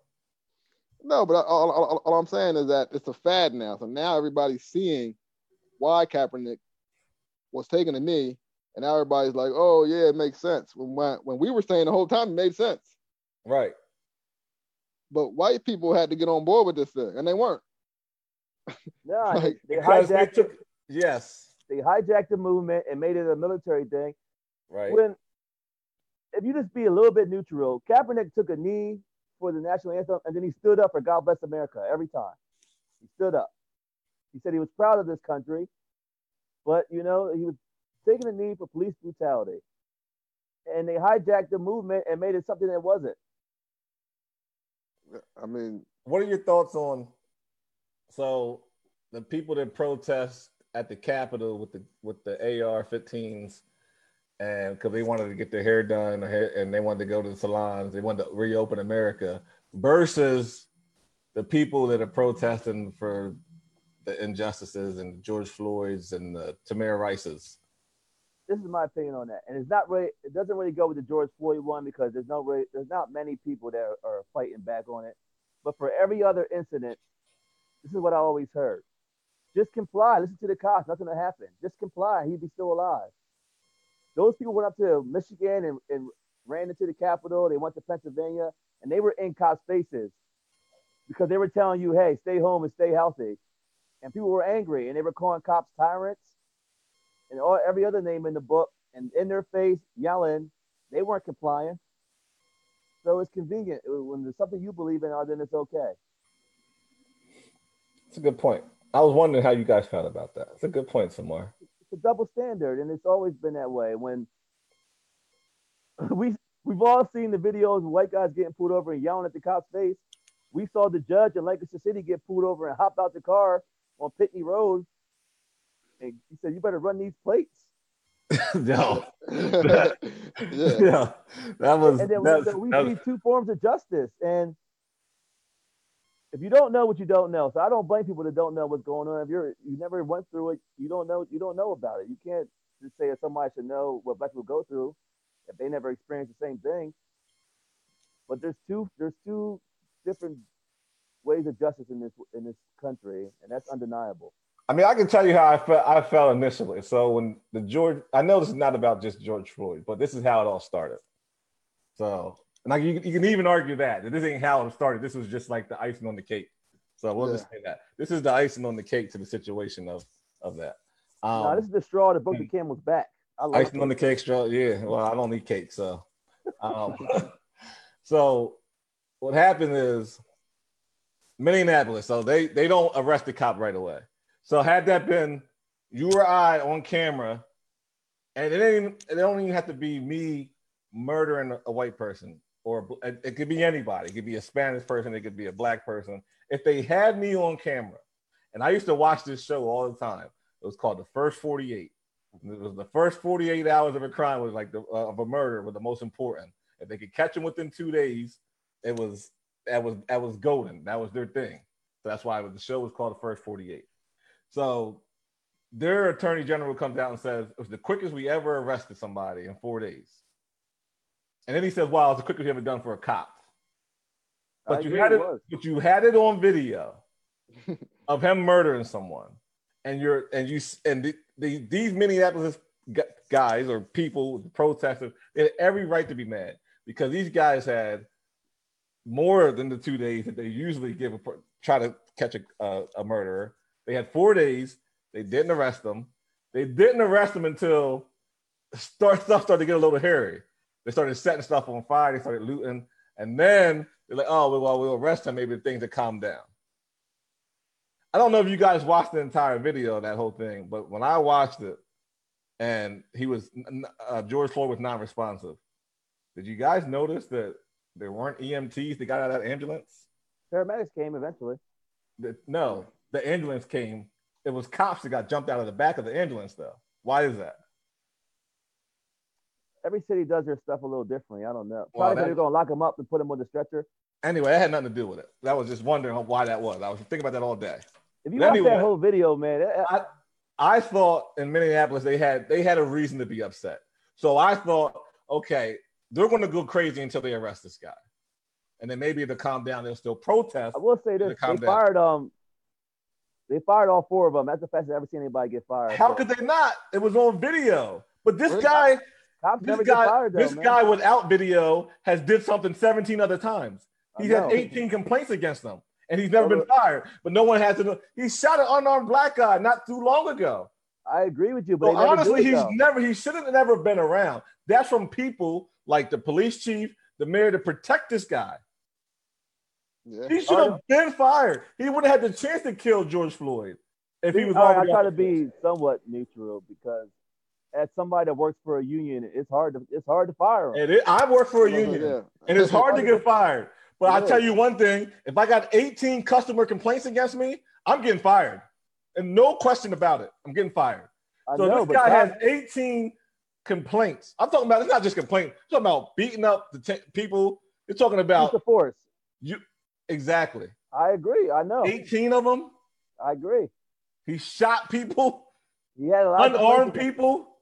No, but all, all, all- all I'm saying is that it's a fad now. So now everybody's seeing why Kaepernick was taking a knee, and now everybody's like, "Oh yeah, it makes sense." When when, when we were saying the whole time, it made sense. Right. But white people had to get on board with this thing, and they weren't. Nah, Like, they Because they took yes. They hijacked the movement and made it a military thing. Right. When if you just be a little bit neutral, Kaepernick took a knee for the national anthem and then he stood up for God Bless America every time. He stood up. He said he was proud of this country, but you know, he was taking a knee for police brutality. And they hijacked the movement and made it something that wasn't. I mean, what are your thoughts on so the people that protest at the Capitol with the with the AR-15s and because they wanted to get their hair done and they wanted to go to the salons, they wanted to reopen America versus the people that are protesting for the injustices and George Floyd's and the Tamir Rice's. This is my opinion on that. And it's not really it doesn't really go with the George Floyd one because there's no really there's not many people that are, are fighting back on it. But for every other incident, this is what I always heard. Just comply. Listen to the cops. Nothing will happen. Just comply. He'd be still alive. Those people went up to Michigan and, and ran into the Capitol. They went to Pennsylvania and they were in cops' faces because they were telling you, hey, stay home and stay healthy. And people were angry and they were calling cops tyrants and all, every other name in the book and in their face yelling. They weren't complying. So it's convenient. When there's something you believe in, oh, then it's okay. It's a good point. I was wondering how you guys felt about that. It's a good point, Samar. it's a double standard, and it's always been that way. When we we've all seen the videos of white guys getting pulled over and yelling at the cop's face. We saw the judge in Lancaster City get pulled over and hop out the car on Pitney Road, and he said, "You better run these plates." no. yeah. yeah, that was. And then that we, was- we that see was- two forms of justice, and if you don't know what you don't know, so I don't blame people that don't know what's going on. If you're you never went through it, you don't know you don't know about it. You can't just say that somebody should know what black people go through if they never experienced the same thing. But there's two there's two different ways of justice in this in this country, and that's undeniable. I mean, I can tell you how I felt. I felt initially. So when the George, I know this is not about just George Floyd, but this is how it all started. So, and like you, you can even argue that that this ain't how it started. This was just like the icing on the cake. So we'll just say that this is the icing on the cake to the situation of of that. Um, now, this is the straw that broke the camel's back. I love icing on the cake straw. Yeah. Well, I don't eat cake, so. Um, so what happened is Minneapolis. So they they don't arrest the cop right away. So had that been you or I on camera, and it ain't it don't even have to be me murdering a white person, or it, could be anybody. It could be a Spanish person. It could be a black person. If they had me on camera, and I used to watch this show all the time. It was called The First 48. It was the first 48 hours of a crime was like the uh, of a murder was the most important. If they could catch him within two days, it was that was that was golden. That was their thing. So that's why the show was called The First 48. So their attorney general comes out and says it was the quickest we ever arrested somebody in four days. And then he says, "Wow, it's the quickest we ever done for a cop." I But you had it it, but you had it on video of him murdering someone, and you're and you and the, the, these Minneapolis guys or people protesters, they had every right to be mad because these guys had more than the two days that they usually give a try to catch a, a, a murderer. They had four days. They didn't arrest them. They didn't arrest them until start stuff started to get a little hairy. They started setting stuff on fire. They started looting, and then they're like, "Oh, well, we'll arrest him. Maybe things will calm down." I don't know if you guys watched the entire video, that whole thing, but when I watched it, and he was uh, George Floyd was non-responsive. Did you guys notice that there weren't EMTs that got out of that ambulance? Paramedics came eventually. The, no, the ambulance came. It was cops that got jumped out of the back of the ambulance, though. Why is that? Every city does their stuff a little differently. I don't know. Well, Probably that- they're gonna lock them up and put them on the stretcher. Anyway, that had nothing to do with it. That was just wondering why that was. I was thinking about that all day. If you watch that whole video, man, I, I thought in Minneapolis they had they had a reason to be upset. So I thought, okay, they're going to go crazy until they arrest this guy, and then maybe they'll calm down. They'll still protest. I will say this: they down. fired um, they fired all four of them. That's the fastest I've ever seen anybody get fired. How So, could they not? It was on video. But this Really? guy, cops this never get guy, fired though, this man. guy without video has did something 17 other times. He had 18 complaints against them, and he's never been fired. But no one has to know. He shot an unarmed black guy not too long ago. I agree with you, but So they never honestly, he's though. never he should have never been around. That's from people like the police chief, the mayor to protect this guy. Yeah. He should have been fired. He would have had the chance to kill George Floyd if he was right, I try to be somewhat neutral because as somebody that works for a union, it's hard to it's hard to fire them. And it, I work for a Yeah. union, and it's hard to get fired. But I tell you one thing: if I got 18 customer complaints against me, I'm getting fired, and no question about it. I'm getting fired. I So know, this but guy has 18 complaints. I'm talking about it's not just complaints. I'm talking about beating up the t- people. You're talking about the force. you exactly I agree. I know. 18 of them. I agree. He shot people, He had a lot of unarmed people,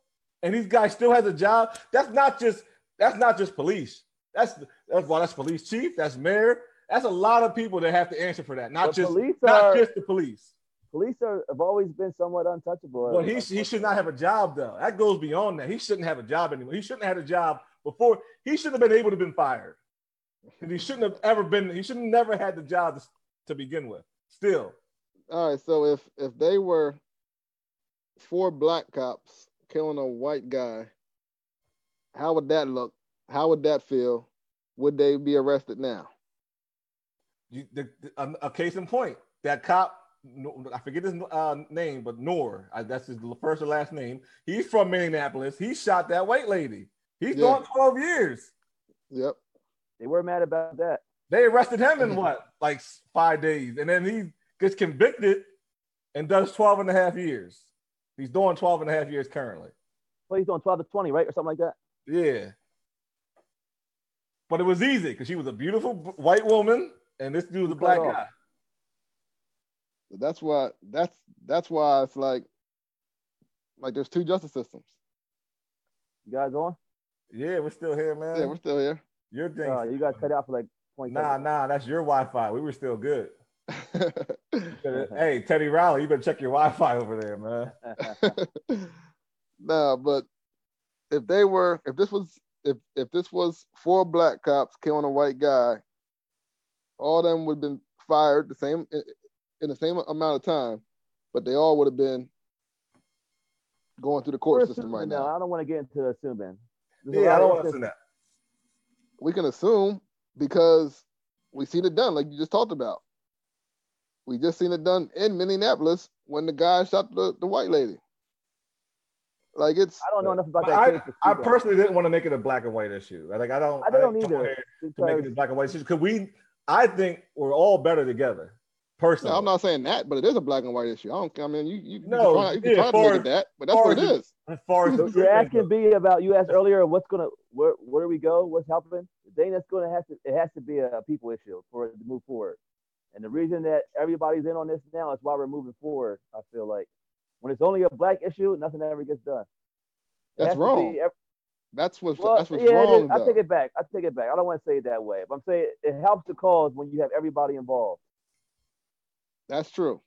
and these guys still has a job. That's not just that's not just police. That's that's well, that's police chief. That's mayor. That's a lot of people that have to answer for that. Not But just police not are just the police. police are have always been somewhat untouchable. But he, he should not have a job though. That goes beyond that. He shouldn't have a job anymore. He shouldn't have had a job before. He shouldn't have been able to have been fired. And he shouldn't have ever been. He should have never had the job to, to begin with. Still, All right, so if if they were four black cops killing a white guy, how would that look? How would that feel? Would they be arrested now? you, the, the- a, a case in point. That cop, I forget his uh, name, but Noor. I, that's his first or last name. He's from Minneapolis. He shot that white lady. He's Yeah. doing 12 years. Yep. They were mad about that. They arrested him in what, like five days, and then he gets convicted and does 12 and a half years. He's doing 12 and a half years currently. So he's doing 12 to 20, right? Or something like that. Yeah. But it was easy because she was a beautiful white woman, and this dude was a black off. guy. That's why that's that's why it's like like there's two justice systems. You guys on? Yeah, we're still here, man. Yeah, we're still here. Your thing. Uh, you guys cut out for like 20 nah, seconds. nah, that's your Wi-Fi. We were still good. hey, Teddy Riley, you better check your Wi-Fi over there, man. nah, but if they were, if this was, if if this was four black cops killing a white guy, all of them would have been fired the same in the same amount of time, but they all would have been going through the We're court system right now. I don't want to get into assuming. There's a Yeah, I don't want to instances- see that. We can assume because we seen it done, like you just talked about. We just seen it done in Minneapolis when the guy shot the, the white lady. Like it's I don't know enough about that I, case. to I personally didn't want to make it a black and white issue. Like I don't. I don't didn't either, To make it a black and white issue because we, I think we're all better together. Personally, No, I'm not saying that, but it is a black and white issue. I don't. I mean, you you, No, you can try, you can yeah, try to look at that, but that's what it is. as far as you're asking B about you asked earlier what's gonna where where do we go? What's happening? The thing that's gonna have to it has to be a people issue for it to move forward. And the reason that everybody's in on this now is why we're moving forward. I feel like when it's only a black issue, nothing ever gets done. It That's wrong. be ev- That's what's well, that's what's yeah, wrong. I take it back. I take it back. I don't want to say it that way, but I'm saying it helps the cause when you have everybody involved. That's true.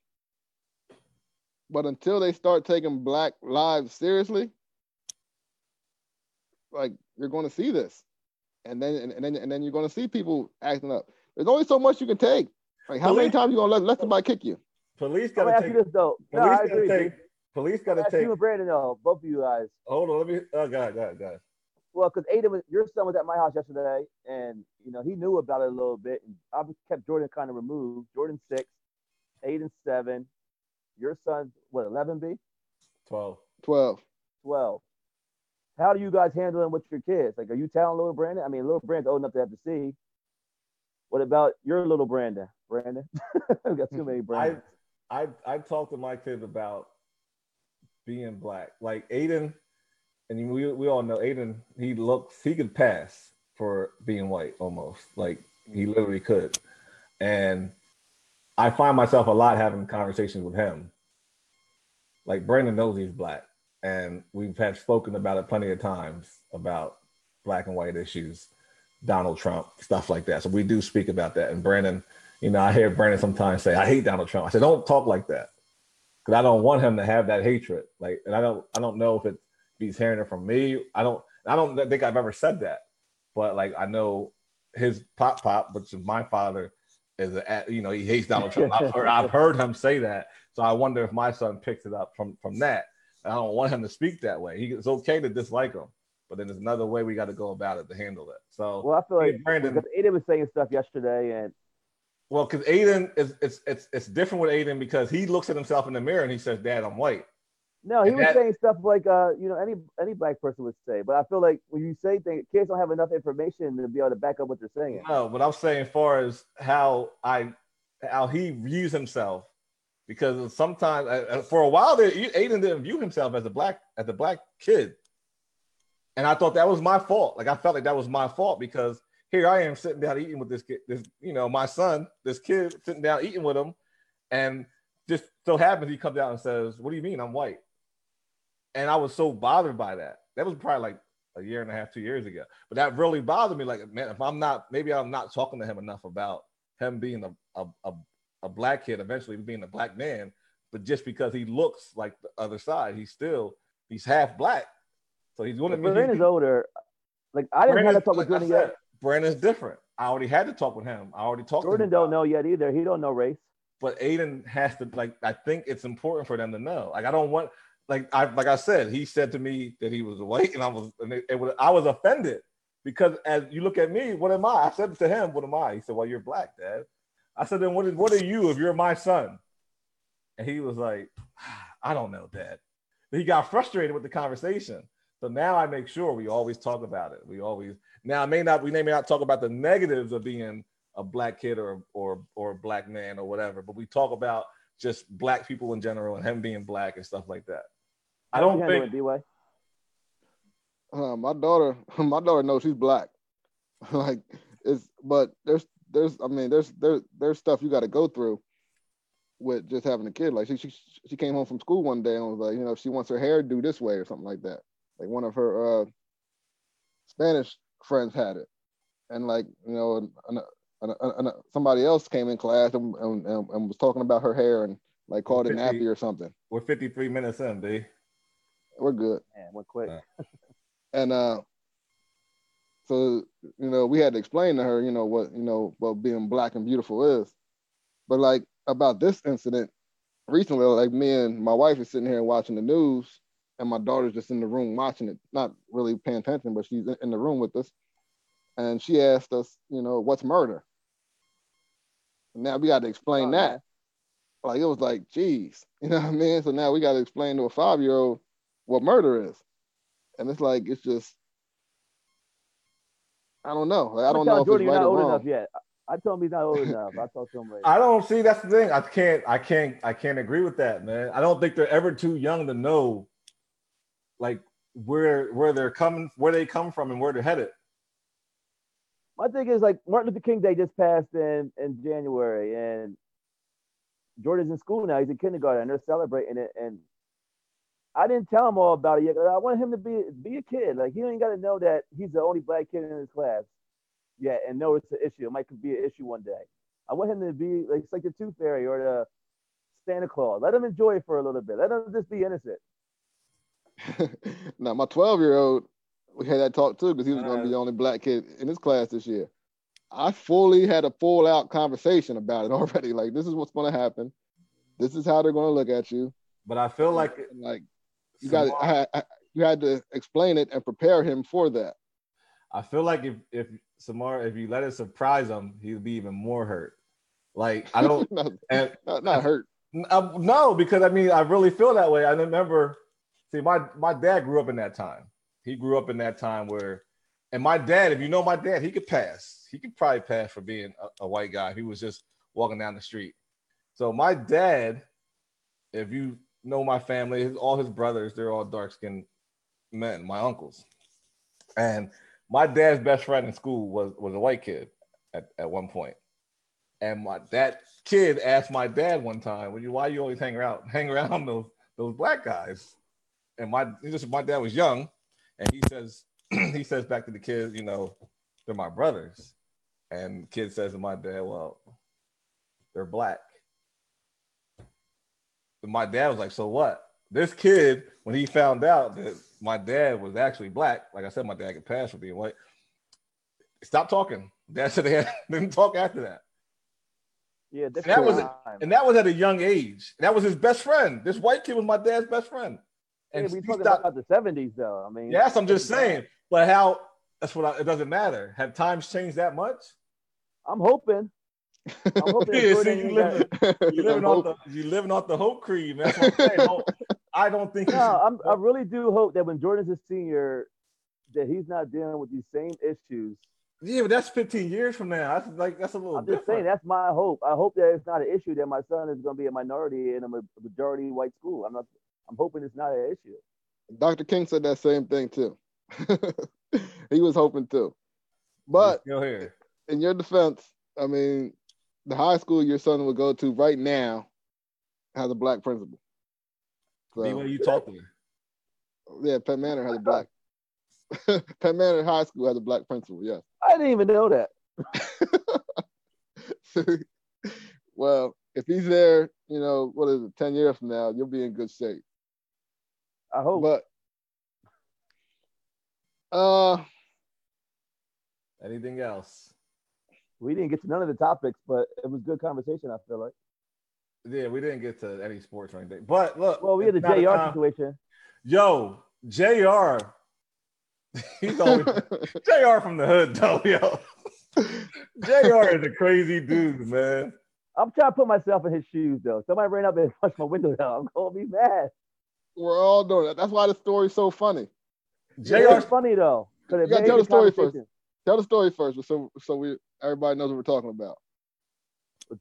But until they start taking black lives seriously, like you're going to see this, and then and, and then and then you're going to see people acting up. There's only so much you can take. Like how many Police- times you gonna let, let somebody kick you? police got gonna to ask take. you this though. No, Police I got to agree. take. B. Police got to Ask take. you and Brandon though, both of you guys. Hold on, let me. Oh, God, God, God. Well, because Aiden, was, your son was at my house yesterday, and you know he knew about it a little bit, and I kept Jordan kind of removed. Jordan six, eight and seven. Your son, what, 11 B? 12. 12. 12. How do you guys handle it with your kids? Like, are you telling little Brandon? I mean, little Brandon's old enough to have to see. What about your little Brandon? Brandon, we got too many Brandon. I. I I talked to my kids about being black. Like Aiden, and we we all know Aiden. He looks he could pass for being white almost. Like he mm-hmm. literally could, and I find myself a lot having conversations with him. Like Brandon knows he's black, and we've had spoken about it plenty of times about black and white issues, Donald Trump, stuff like that. So we do speak about that. And Brandon, you know, I hear Brandon sometimes say, "I hate Donald Trump." I said, "Don't talk like that," because I don't want him to have that hatred. Like, and I don't, I don't know if it's he's hearing it from me. I don't, I don't think I've ever said that, but like I know his pop pop, which is my father, is a, you know he hates Donald Trump. I've heard, I've heard him say that, so I wonder if my son picked it up from from that. And I don't want him to speak that way. He, it's okay to dislike him, but then there's another way we got to go about it to handle it. So well, I feel like and Brandon, because Aiden was saying stuff yesterday, and well, because Aiden is it's it's it's different with Aiden because he looks at himself in the mirror and he says, "Dad, I'm white." no, he And was that- saying stuff like, uh, you know, any any black person would say. But I feel like when you say things, kids don't have enough information to be able to back up what they're saying. No, but I'm saying, as far as how I, how he views himself, because sometimes uh, uh, for a while there, Aiden didn't view himself as a black as a black kid, and I thought that was my fault. Like I felt like that was my fault because here I am sitting down eating with this kid, this you know my son, this kid sitting down eating with him, and just so happens he comes out and says, "What do you mean I'm white?" And I was so bothered by that. That was probably like a year and a half, two years ago. But that really bothered me. Like, man, if I'm not, maybe I'm not talking to him enough about him being a a, a, a black kid, eventually being a black man. But just because he looks like the other side, he's still he's half black. So he's going to. Brandon's older. Like I didn't have to talk with like Jordan yet. Brandon's different. I already had to talk with him. I already talked. to Jordan don't know yet either. He don't know race. but Aiden has to like. I think it's important for them to know. Like I don't want like I like I said. He said to me that he was white, and I was and it, it was I was offended because as you look at me, what am I? I said to him, "What am I?" He said, "Well, you're black, Dad." I said, "Then what is what are you if you're my son?" And he was like, ah, "I don't know, Dad." He got frustrated with the conversation. So now I make sure we always talk about it. We always now I may not we may not talk about the negatives of being a black kid or or or a black man or whatever, but we talk about just black people in general and him being black and stuff like that. I don't How you think handle it, Uh, my daughter, my daughter knows she's black. like it's, but there's, there's, I mean, there's, there's, there's stuff you got to go through with just having a kid. Like she, she, she came home from school one day and was like, you know, she wants her hair do this way or something like that. Like one of her uh, Spanish friends had it, and like you know, and, and, and, and somebody else came in class and, and, and and was talking about her hair and like called it nappy or something. we're 53 minutes in, B. We're good. Man, went quick. And uh so you know we had to explain to her you know what you know what being black and beautiful is but like about this incident recently like me and my wife is sitting here watching the news and my daughter's just in the room watching it not really paying attention but she's in the room with us and she asked us you know what's murder now we got to explain Oh, that like it was like geez you know what i mean so now we got to explain to a five year old what murder is and it's like it's just I don't know. Like, I don't know if Jordan it's right you're not or old wrong. enough yet. I told him he's not old enough. I told him later. I don't see that's the thing. I can't I can't I can't agree with that, man. I don't think they're ever too young to know like where where they're coming where they come from and where they're headed. My thing is like Martin Luther King Day just passed in in January, and Jordan's in school now. He's in kindergarten, and they're celebrating it. And I didn't tell him all about it yet. I wanted him to be be a kid. Like he ain't got to know that he's the only black kid in his class yet, and know it's an issue. It might be an issue one day. I want him to be like it's like the Tooth Fairy or the Santa Claus. Let him enjoy it for a little bit. Let him just be innocent. now my 12 year old, we had that talk too because he was going to be the only black kid in his class this year. I fully had a full out conversation about it already. Like this is what's going to happen. This is how they're going to look at you. But I feel like And, like you got I, I, you had to explain it and prepare him for that. I feel like if if Samar if you let it surprise him, he'll be even more hurt. Like I don't, not, and not, not hurt. uh, no, because I mean I really feel that way. I remember, see, my my dad grew up in that time. He grew up in that time where, and my dad, if you know my dad, he could pass. He could probably pass for being a, a white guy. He was just walking down the street. So my dad, if you know my family, his, all his brothers, they're all dark skinned men, my uncles. And my dad's best friend in school was, was a white kid at, at one point. And my that kid asked my dad one time, well, you, why you always hang around hang around those those black guys? And my just my dad was young, and he says he says back to the kid, you know, they're my brothers. And the kid says to my dad, well, they're black. And my dad was like, so what? This kid, when he found out that my dad was actually black, like I said, my dad could pass for being white. Stop talking. Dad said they had, didn't talk after that. Yeah, that was time. And that was at a young age. That was his best friend. This white kid was my dad's best friend. Yeah, And we he talking stopped- about the seventies though. I mean, yes, I'm just saying. But how? That's what I, it doesn't matter. Have times changed that much? I'm hoping. I'm hoping Yeah, see, you living, you living off the you living off the hope creed, man. That's what I'm saying. Hope- I don't think. No, I'm, I really do hope that when Jordan's a senior, that he's not dealing with these same issues. yeah, but that's 15 years from now. That's like that's a little I'm just saying that's my hope. I hope that it's not an issue that my son is going to be a minority in a majority white school. I'm not. I'm hoping it's not an issue. Dr. King said that same thing too. he was hoping too. He's But still here. in your defense, I mean, the high school your son will go to right now has a black principal. Be So what you talk to. yeah, Penn Manor has a black. Penn Manor High School has a black principal. Yes. I didn't even know that. well, if he's there, you know, what is it, 10 years from now, you'll be in good shape. I hope. But uh Anything else? we didn't get to none of the topics, but it was good conversation. I feel like. Yeah, we didn't get to any sports or anything. But look, Well, we had the it's a Jr. time- situation. Yo, Jr. He's always Jr. from the hood, though, yo. Jr. is a crazy dude, man. I'm trying to put myself in his shoes though. Somebody ran up and punched my window down. I'm gonna be mad. We're all doing that. That's why the story's so funny. Jr. It's funny though. it You gotta tell the story first. Tell the story first, so so we everybody knows what we're talking about.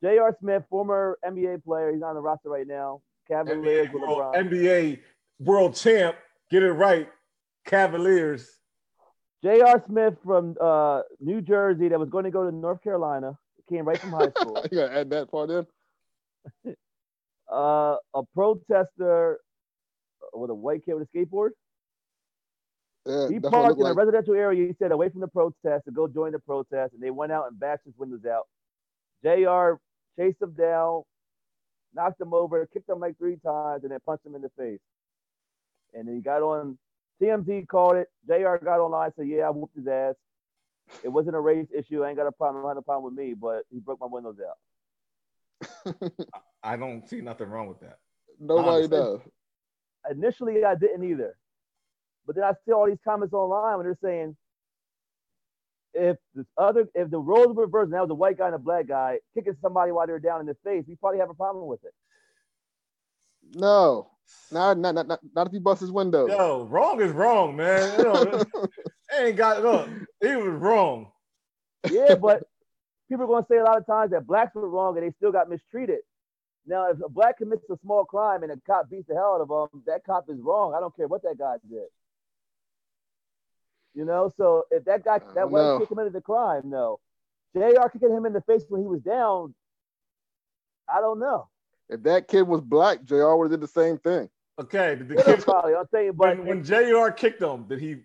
J.R. Smith, former NBA player, he's on the roster right now. Cavaliers NBA with world, LeBron. NBA world champ. Get it right. Cavaliers. J.R. Smith from uh, New Jersey that was going to go to North Carolina. Came right from high school. you gotta add that part in. uh, a protester with a white kid with a skateboard. Yeah, He that's what it parked in looked a residential area. He said away from the protest to go join the protest, and they went out and bashed his windows out. Jr. chased him down, knocked him over, kicked him like three times, and then punched him in the face. And then he got on. TMZ called it. Jr. got online, said, "Yeah, I whooped his ass. It wasn't a race issue. I ain't got a problem. I had a problem with me, but he broke my windows out." I don't see nothing wrong with that. Nobody Honestly. does. Initially I didn't either. But then I see all these comments online when they're saying if the other if the roles were reversed and that was a white guy and a black guy kicking somebody while they're down in the face, we probably have a problem with it. No, not not not not, not if you bust his window. Yo, wrong is wrong, man. You know, ain't got look. He was wrong. Yeah, but people are gonna say a lot of times that blacks were wrong and they still got mistreated. Now, if a black commits a small crime and a cop beats the hell out of him, that cop is wrong. I don't care what that guy did. You know, so if that guy, that don't white know. kid committed the crime, no. JR kicking him in the face when he was down, I don't know. If that kid was black, Jr. would have did the same thing. Okay, did the Yeah, kid probably. I'm saying, but when, when Jr. kicked him, did he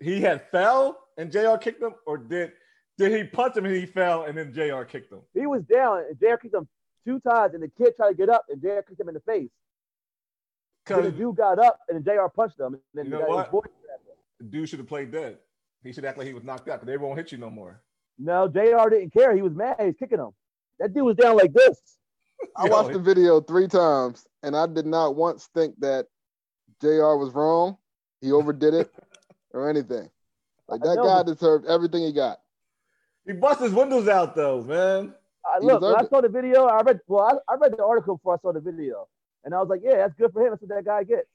he had fell and Jr. kicked him, or did did he punch him and he fell and then Jr. kicked him? he was down and JR kicked him two times, and the kid tried to get up, and JR kicked him in the face. Then the dude got up, and then JR punched him. And then You the know what? boy- the dude should have played dead. He should act like he was knocked out, but they won't hit you no more. No, JR didn't care. He was mad. He was kicking him. That dude was down like this. I watched the video three times, and I did not once think that Jr. was wrong. He overdid it or anything. Like that guy deserved everything he got. He bust his windows out though, man. I, look, when I saw the video, I read well, I, I read the article before I saw the video, and I was like, yeah, that's good for him. That's what that guy gets.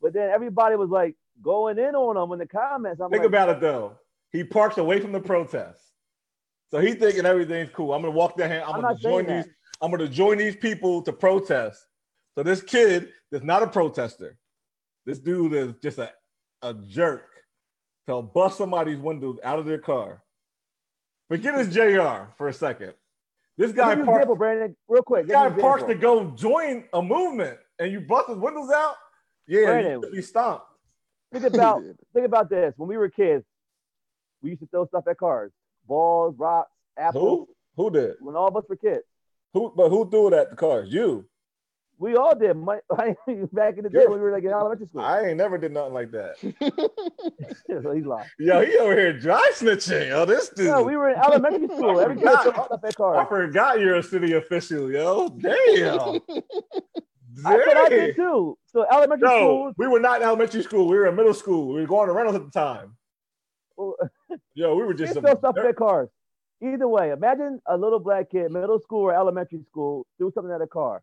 But then everybody was like going in on him in the comments. I'm Think like, about it though. He parks away from the protest. So he's thinking everything's cool. I'm gonna walk down here. I'm, I'm gonna not saying join that. these. I'm gonna join these people to protest. So this kid is not a protester. This dude is just a, a jerk. To bust somebody's windows out of their car. Forget his JR for a second. This guy parks example, Brandon, real quick. this guy parks to go join a movement and you bust his windows out. Yeah, Brandon. you be stomped. Think about think about this. When we were kids, we used to throw stuff at cars, balls, rocks, apples. Who? Who did? When all of us were kids, Who? But who threw it at the cars? You. We all did. My, back in the day You're- when we were like in elementary school. I ain't never did nothing like that. so he's lying. Yo, he over here dry snitching. Yo, this dude. No, we were in elementary school. Every kid forgot. threw stuff at I forgot you're a city official, yo. Damn. I said I did too. So elementary No, school. we were not in elementary school. We were in middle school. We were going to Reynolds at the time. well, Yo, we were just throw stuff at cars. Either way, imagine a little black kid, middle school or elementary school, threw something at a car,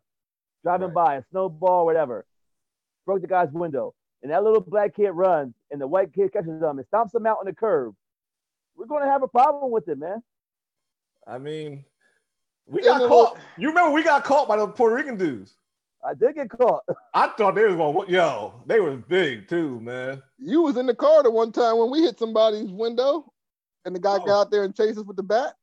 driving Right. by, a snowball, whatever, broke the guy's window, and that little black kid runs, and the white kid catches him and stomps him out on the curb. We're going to have a problem with it, man. I mean, we got no, caught. You remember we got caught by the Puerto Rican dudes. I did get caught. I thought they was going, yo, they was big too, man. you was in the car the one time when we hit somebody's window, and the guy Oh. got out there and chased us with the bat.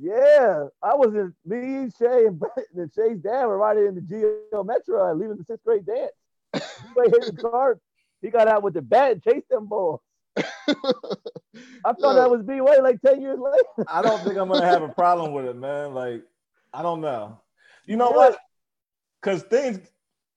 Yeah, I was in me, Shay, and, and Shay's dad were riding in the Geo Metro and leaving the sixth grade dance. He hit the car. He got out with the bat and chased them boys. I thought that was B way like 10 years later. I don't think I'm gonna have a problem with it, man. Like, I don't know. You know Yeah. what? Because things.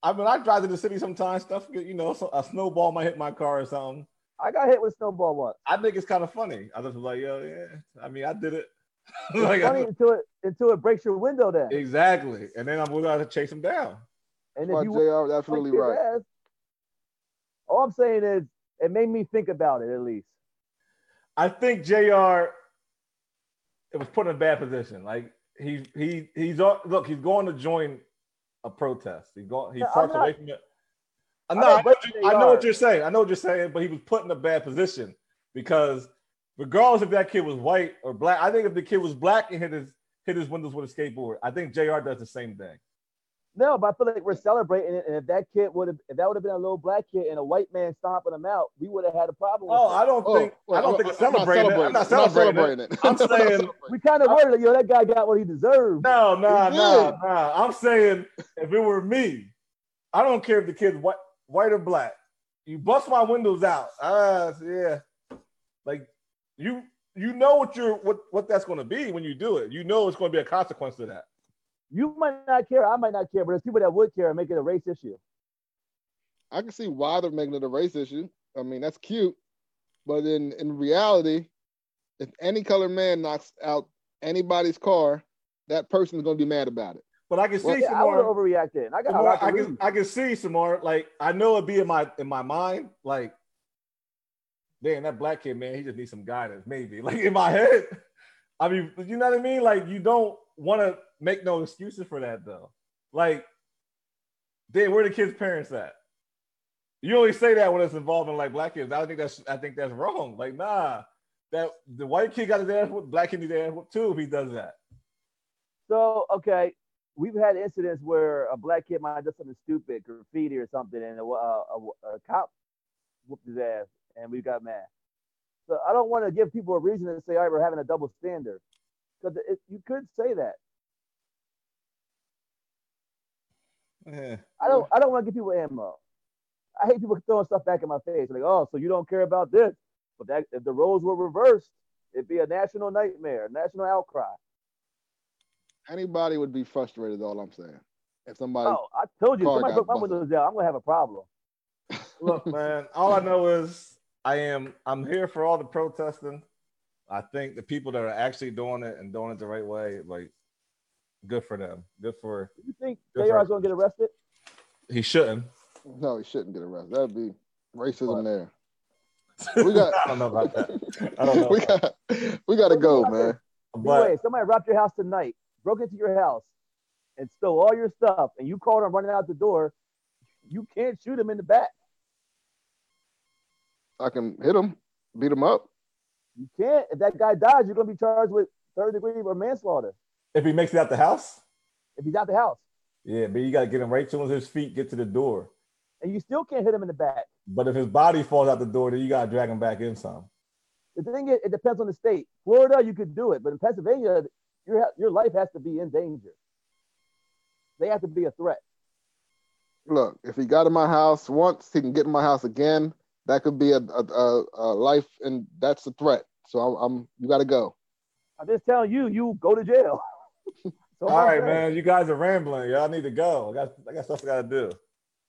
I mean, I drive to the city sometimes. Stuff, get- you know, so a snowball might hit my car or something. I got hit with a snowball once. I think it's kind of funny. I just was like, yo, yeah. I mean, I did it. It's like, funny until it until it breaks your window down. exactly. And then I'm going to chase him down. And But if you JR that's really right. ass, all I'm saying is it made me think about it at least. I think Jr. It was put in a bad position. Like he he he's on- look. He's going to join a protest. He going. He Yeah, I'm parked not- away from it. I I'm know, not I, know what you- I know what you're saying. I know what you're saying, but he was put in a bad position because regardless if that kid was white or black, I think if the kid was black and hit his hit his windows with a skateboard, I think Jr. does the same thing. No, but I feel like we're celebrating it. And if that kid would have, if that would have been a little black kid and a white man stomping him out, we would have had a problem. With Oh, it. I don't Oh, think well, I don't I'm- think it's I'm not celebrating. it. I'm not celebrating. it. it. I'm I'm saying- we kind of were like, yo, that guy got what he deserved. No, no, no, no. I'm saying if it were me, I don't care if the kid's white, white or black. You bust my windows out. Ah, yeah. Like you, you know what you're what what that's going to be when you do it. You know it's going to be a consequence to that. You might not care, I might not care, but there's people that would care and make it a race issue. I can see why they're making it a race issue. I mean, that's cute, but in in reality, if any color man knocks out anybody's car, that person is going to be mad about it. But I can see Well, Yeah, some I would have more. overreacting. I got some a more lot to I can I can see some more. Like I know it'd be in my in my mind. Like, damn, that black kid, man, he just needs some guidance. Maybe like in my head. I mean, you know what I mean? Like you don't want to make no excuses for that though. Like, damn, where the kids' parents at? You only say that when it's involving like black kids. I think that's I think that's wrong. Like, nah, that the white kid got his ass whooped, black kid needs ass whooped too if he does that. So okay, we've had incidents where a black kid might have done something stupid, graffiti or something, and a, a, a, a cop whooped his ass, and we got mad. So I don't want to give people a reason to say, all right, we're having a double standard, because you could say that. Yeah. I don't. I don't want to give people ammo. I hate people throwing stuff back in my face, like, oh, so you don't care about this? But that if the roles were reversed, it'd be a national nightmare, national outcry. Anybody would be frustrated. All I'm saying. If somebody, Oh, I told you, car somebody got broke my busted. windows down, I'm gonna have a problem. Look, man, all I know is I am I'm here for all the protesting. I think the people that are actually doing it and doing it the right way, like good for them. Good for You think Good JR for- is gonna get arrested? he shouldn't. no, he shouldn't get arrested. That'd be racism What? there. We got- I don't know about that. I don't know. we got we got to go, man. Wait, But somebody robbed your house tonight. broke into your house and stole all your stuff, and you called him running out the door, you can't shoot him in the back. I can hit him, beat him up. You can't. If that guy dies, you're gonna be charged with third degree or manslaughter. If he makes it out the house, If he's out the house, yeah, but you gotta get him right to his feet, get to the door. and you still can't hit him in the back. But if his body falls out the door, then you gotta drag him back in some. The thing is, it depends on the state. Florida, you could do it, but in Pennsylvania, your your life has to be in danger. They have to be a threat. Look, if he got in my house once, he can get in my house again. That could be a, a, a, a life, and that's a threat. So I'm, I'm you got to go. I'm just telling you, you go to jail. So All right, man. You guys are rambling. Y'all need to go. I got I got stuff I gotta do.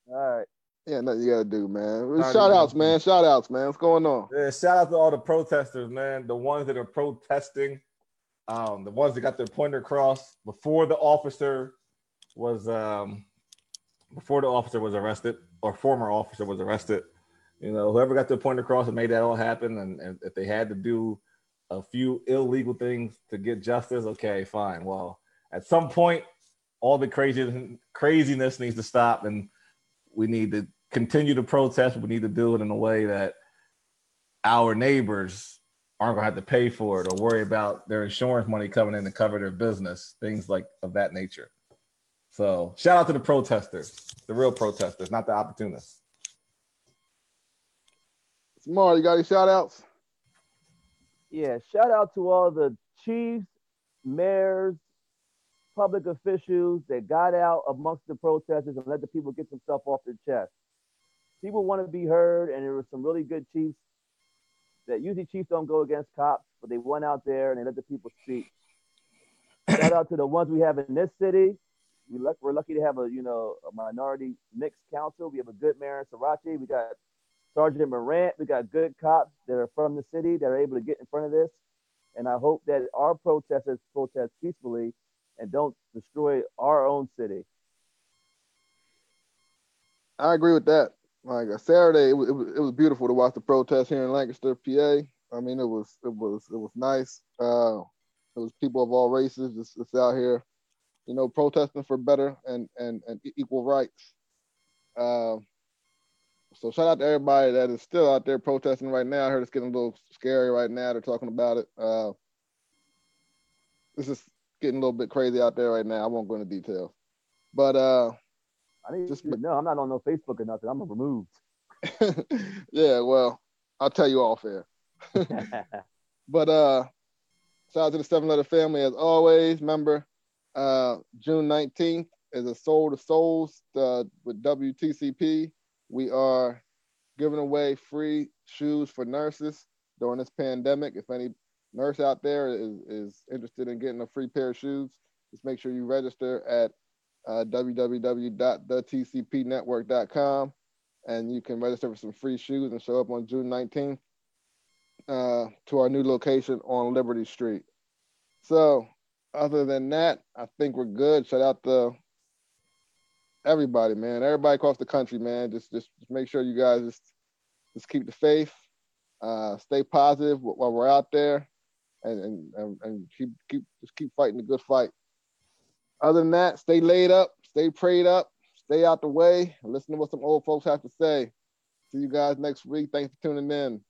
All right. Yeah, nothing you got to do, man. right, Shout man. outs, man. Shout outs, man. What's going on? Yeah, shout out to all the protesters, man. The ones that are protesting, um, the ones that got their pointer across before the officer was um before the officer was arrested or former officer was arrested. You know, whoever got their point across and made that all happen, and, and if they had to do a few illegal things to get justice, okay, fine. Well, at some point, all the crazy craziness needs to stop, and we need to continue to protest. We need to do it in a way that our neighbors aren't gonna have to pay for it or worry about their insurance money coming in to cover their business, things like of that nature. So shout out to the protesters, the real protesters, not the opportunists. Samar, you got any shout outs? Yeah, shout out to all the chiefs, mayors, public officials that got out amongst the protesters and let the people get stuff off their chest. People want to be heard, and there were some really good chiefs that usually chiefs don't go against cops, but they went out there and they let the people speak. shout out to the ones we have in this city. We luck, we're lucky to have a you know a minority mixed council. We have a good mayor in Sorace. We got Sergeant Morant. We got good cops that are from the city that are able to get in front of this. And I hope that our protesters protest peacefully and don't destroy our own city. I agree with that. Like uh, Saturday, it was, it was it was beautiful to watch the protest here in Lancaster, PA. I mean, it was it was it was nice. Uh, it was people of all races just, just out here, you know, protesting for better and and and equal rights. Uh, so shout out to everybody that is still out there protesting right now. I heard it's getting a little scary right now. They're talking about it. Uh, this is getting a little bit crazy out there right now. I won't go into details, but uh, I need Just- know I'm not on no Facebook or nothing. I'm removed. yeah, well, I'll tell you off air. But uh shout out to the seven letter family as always. Remember, uh June 19th is a soul to souls uh, with WTCP. We are giving away free shoes for nurses during this pandemic. If any nurse out there is, is interested in getting a free pair of shoes, just make sure you register at uh, www.thetcpnetwork.com and you can register for some free shoes and show up on June 19th uh, to our new location on Liberty Street. So, other than that, I think we're good. Shout out to everybody, man. Everybody across the country, man. Just, just, just make sure you guys just, just keep the faith, uh, stay positive while we're out there, and and, and, keep, keep, just keep fighting the good fight. Other than that, stay laid up, stay prayed up, stay out the way, listen to what some old folks have to say. See you guys next week. Thanks for tuning in.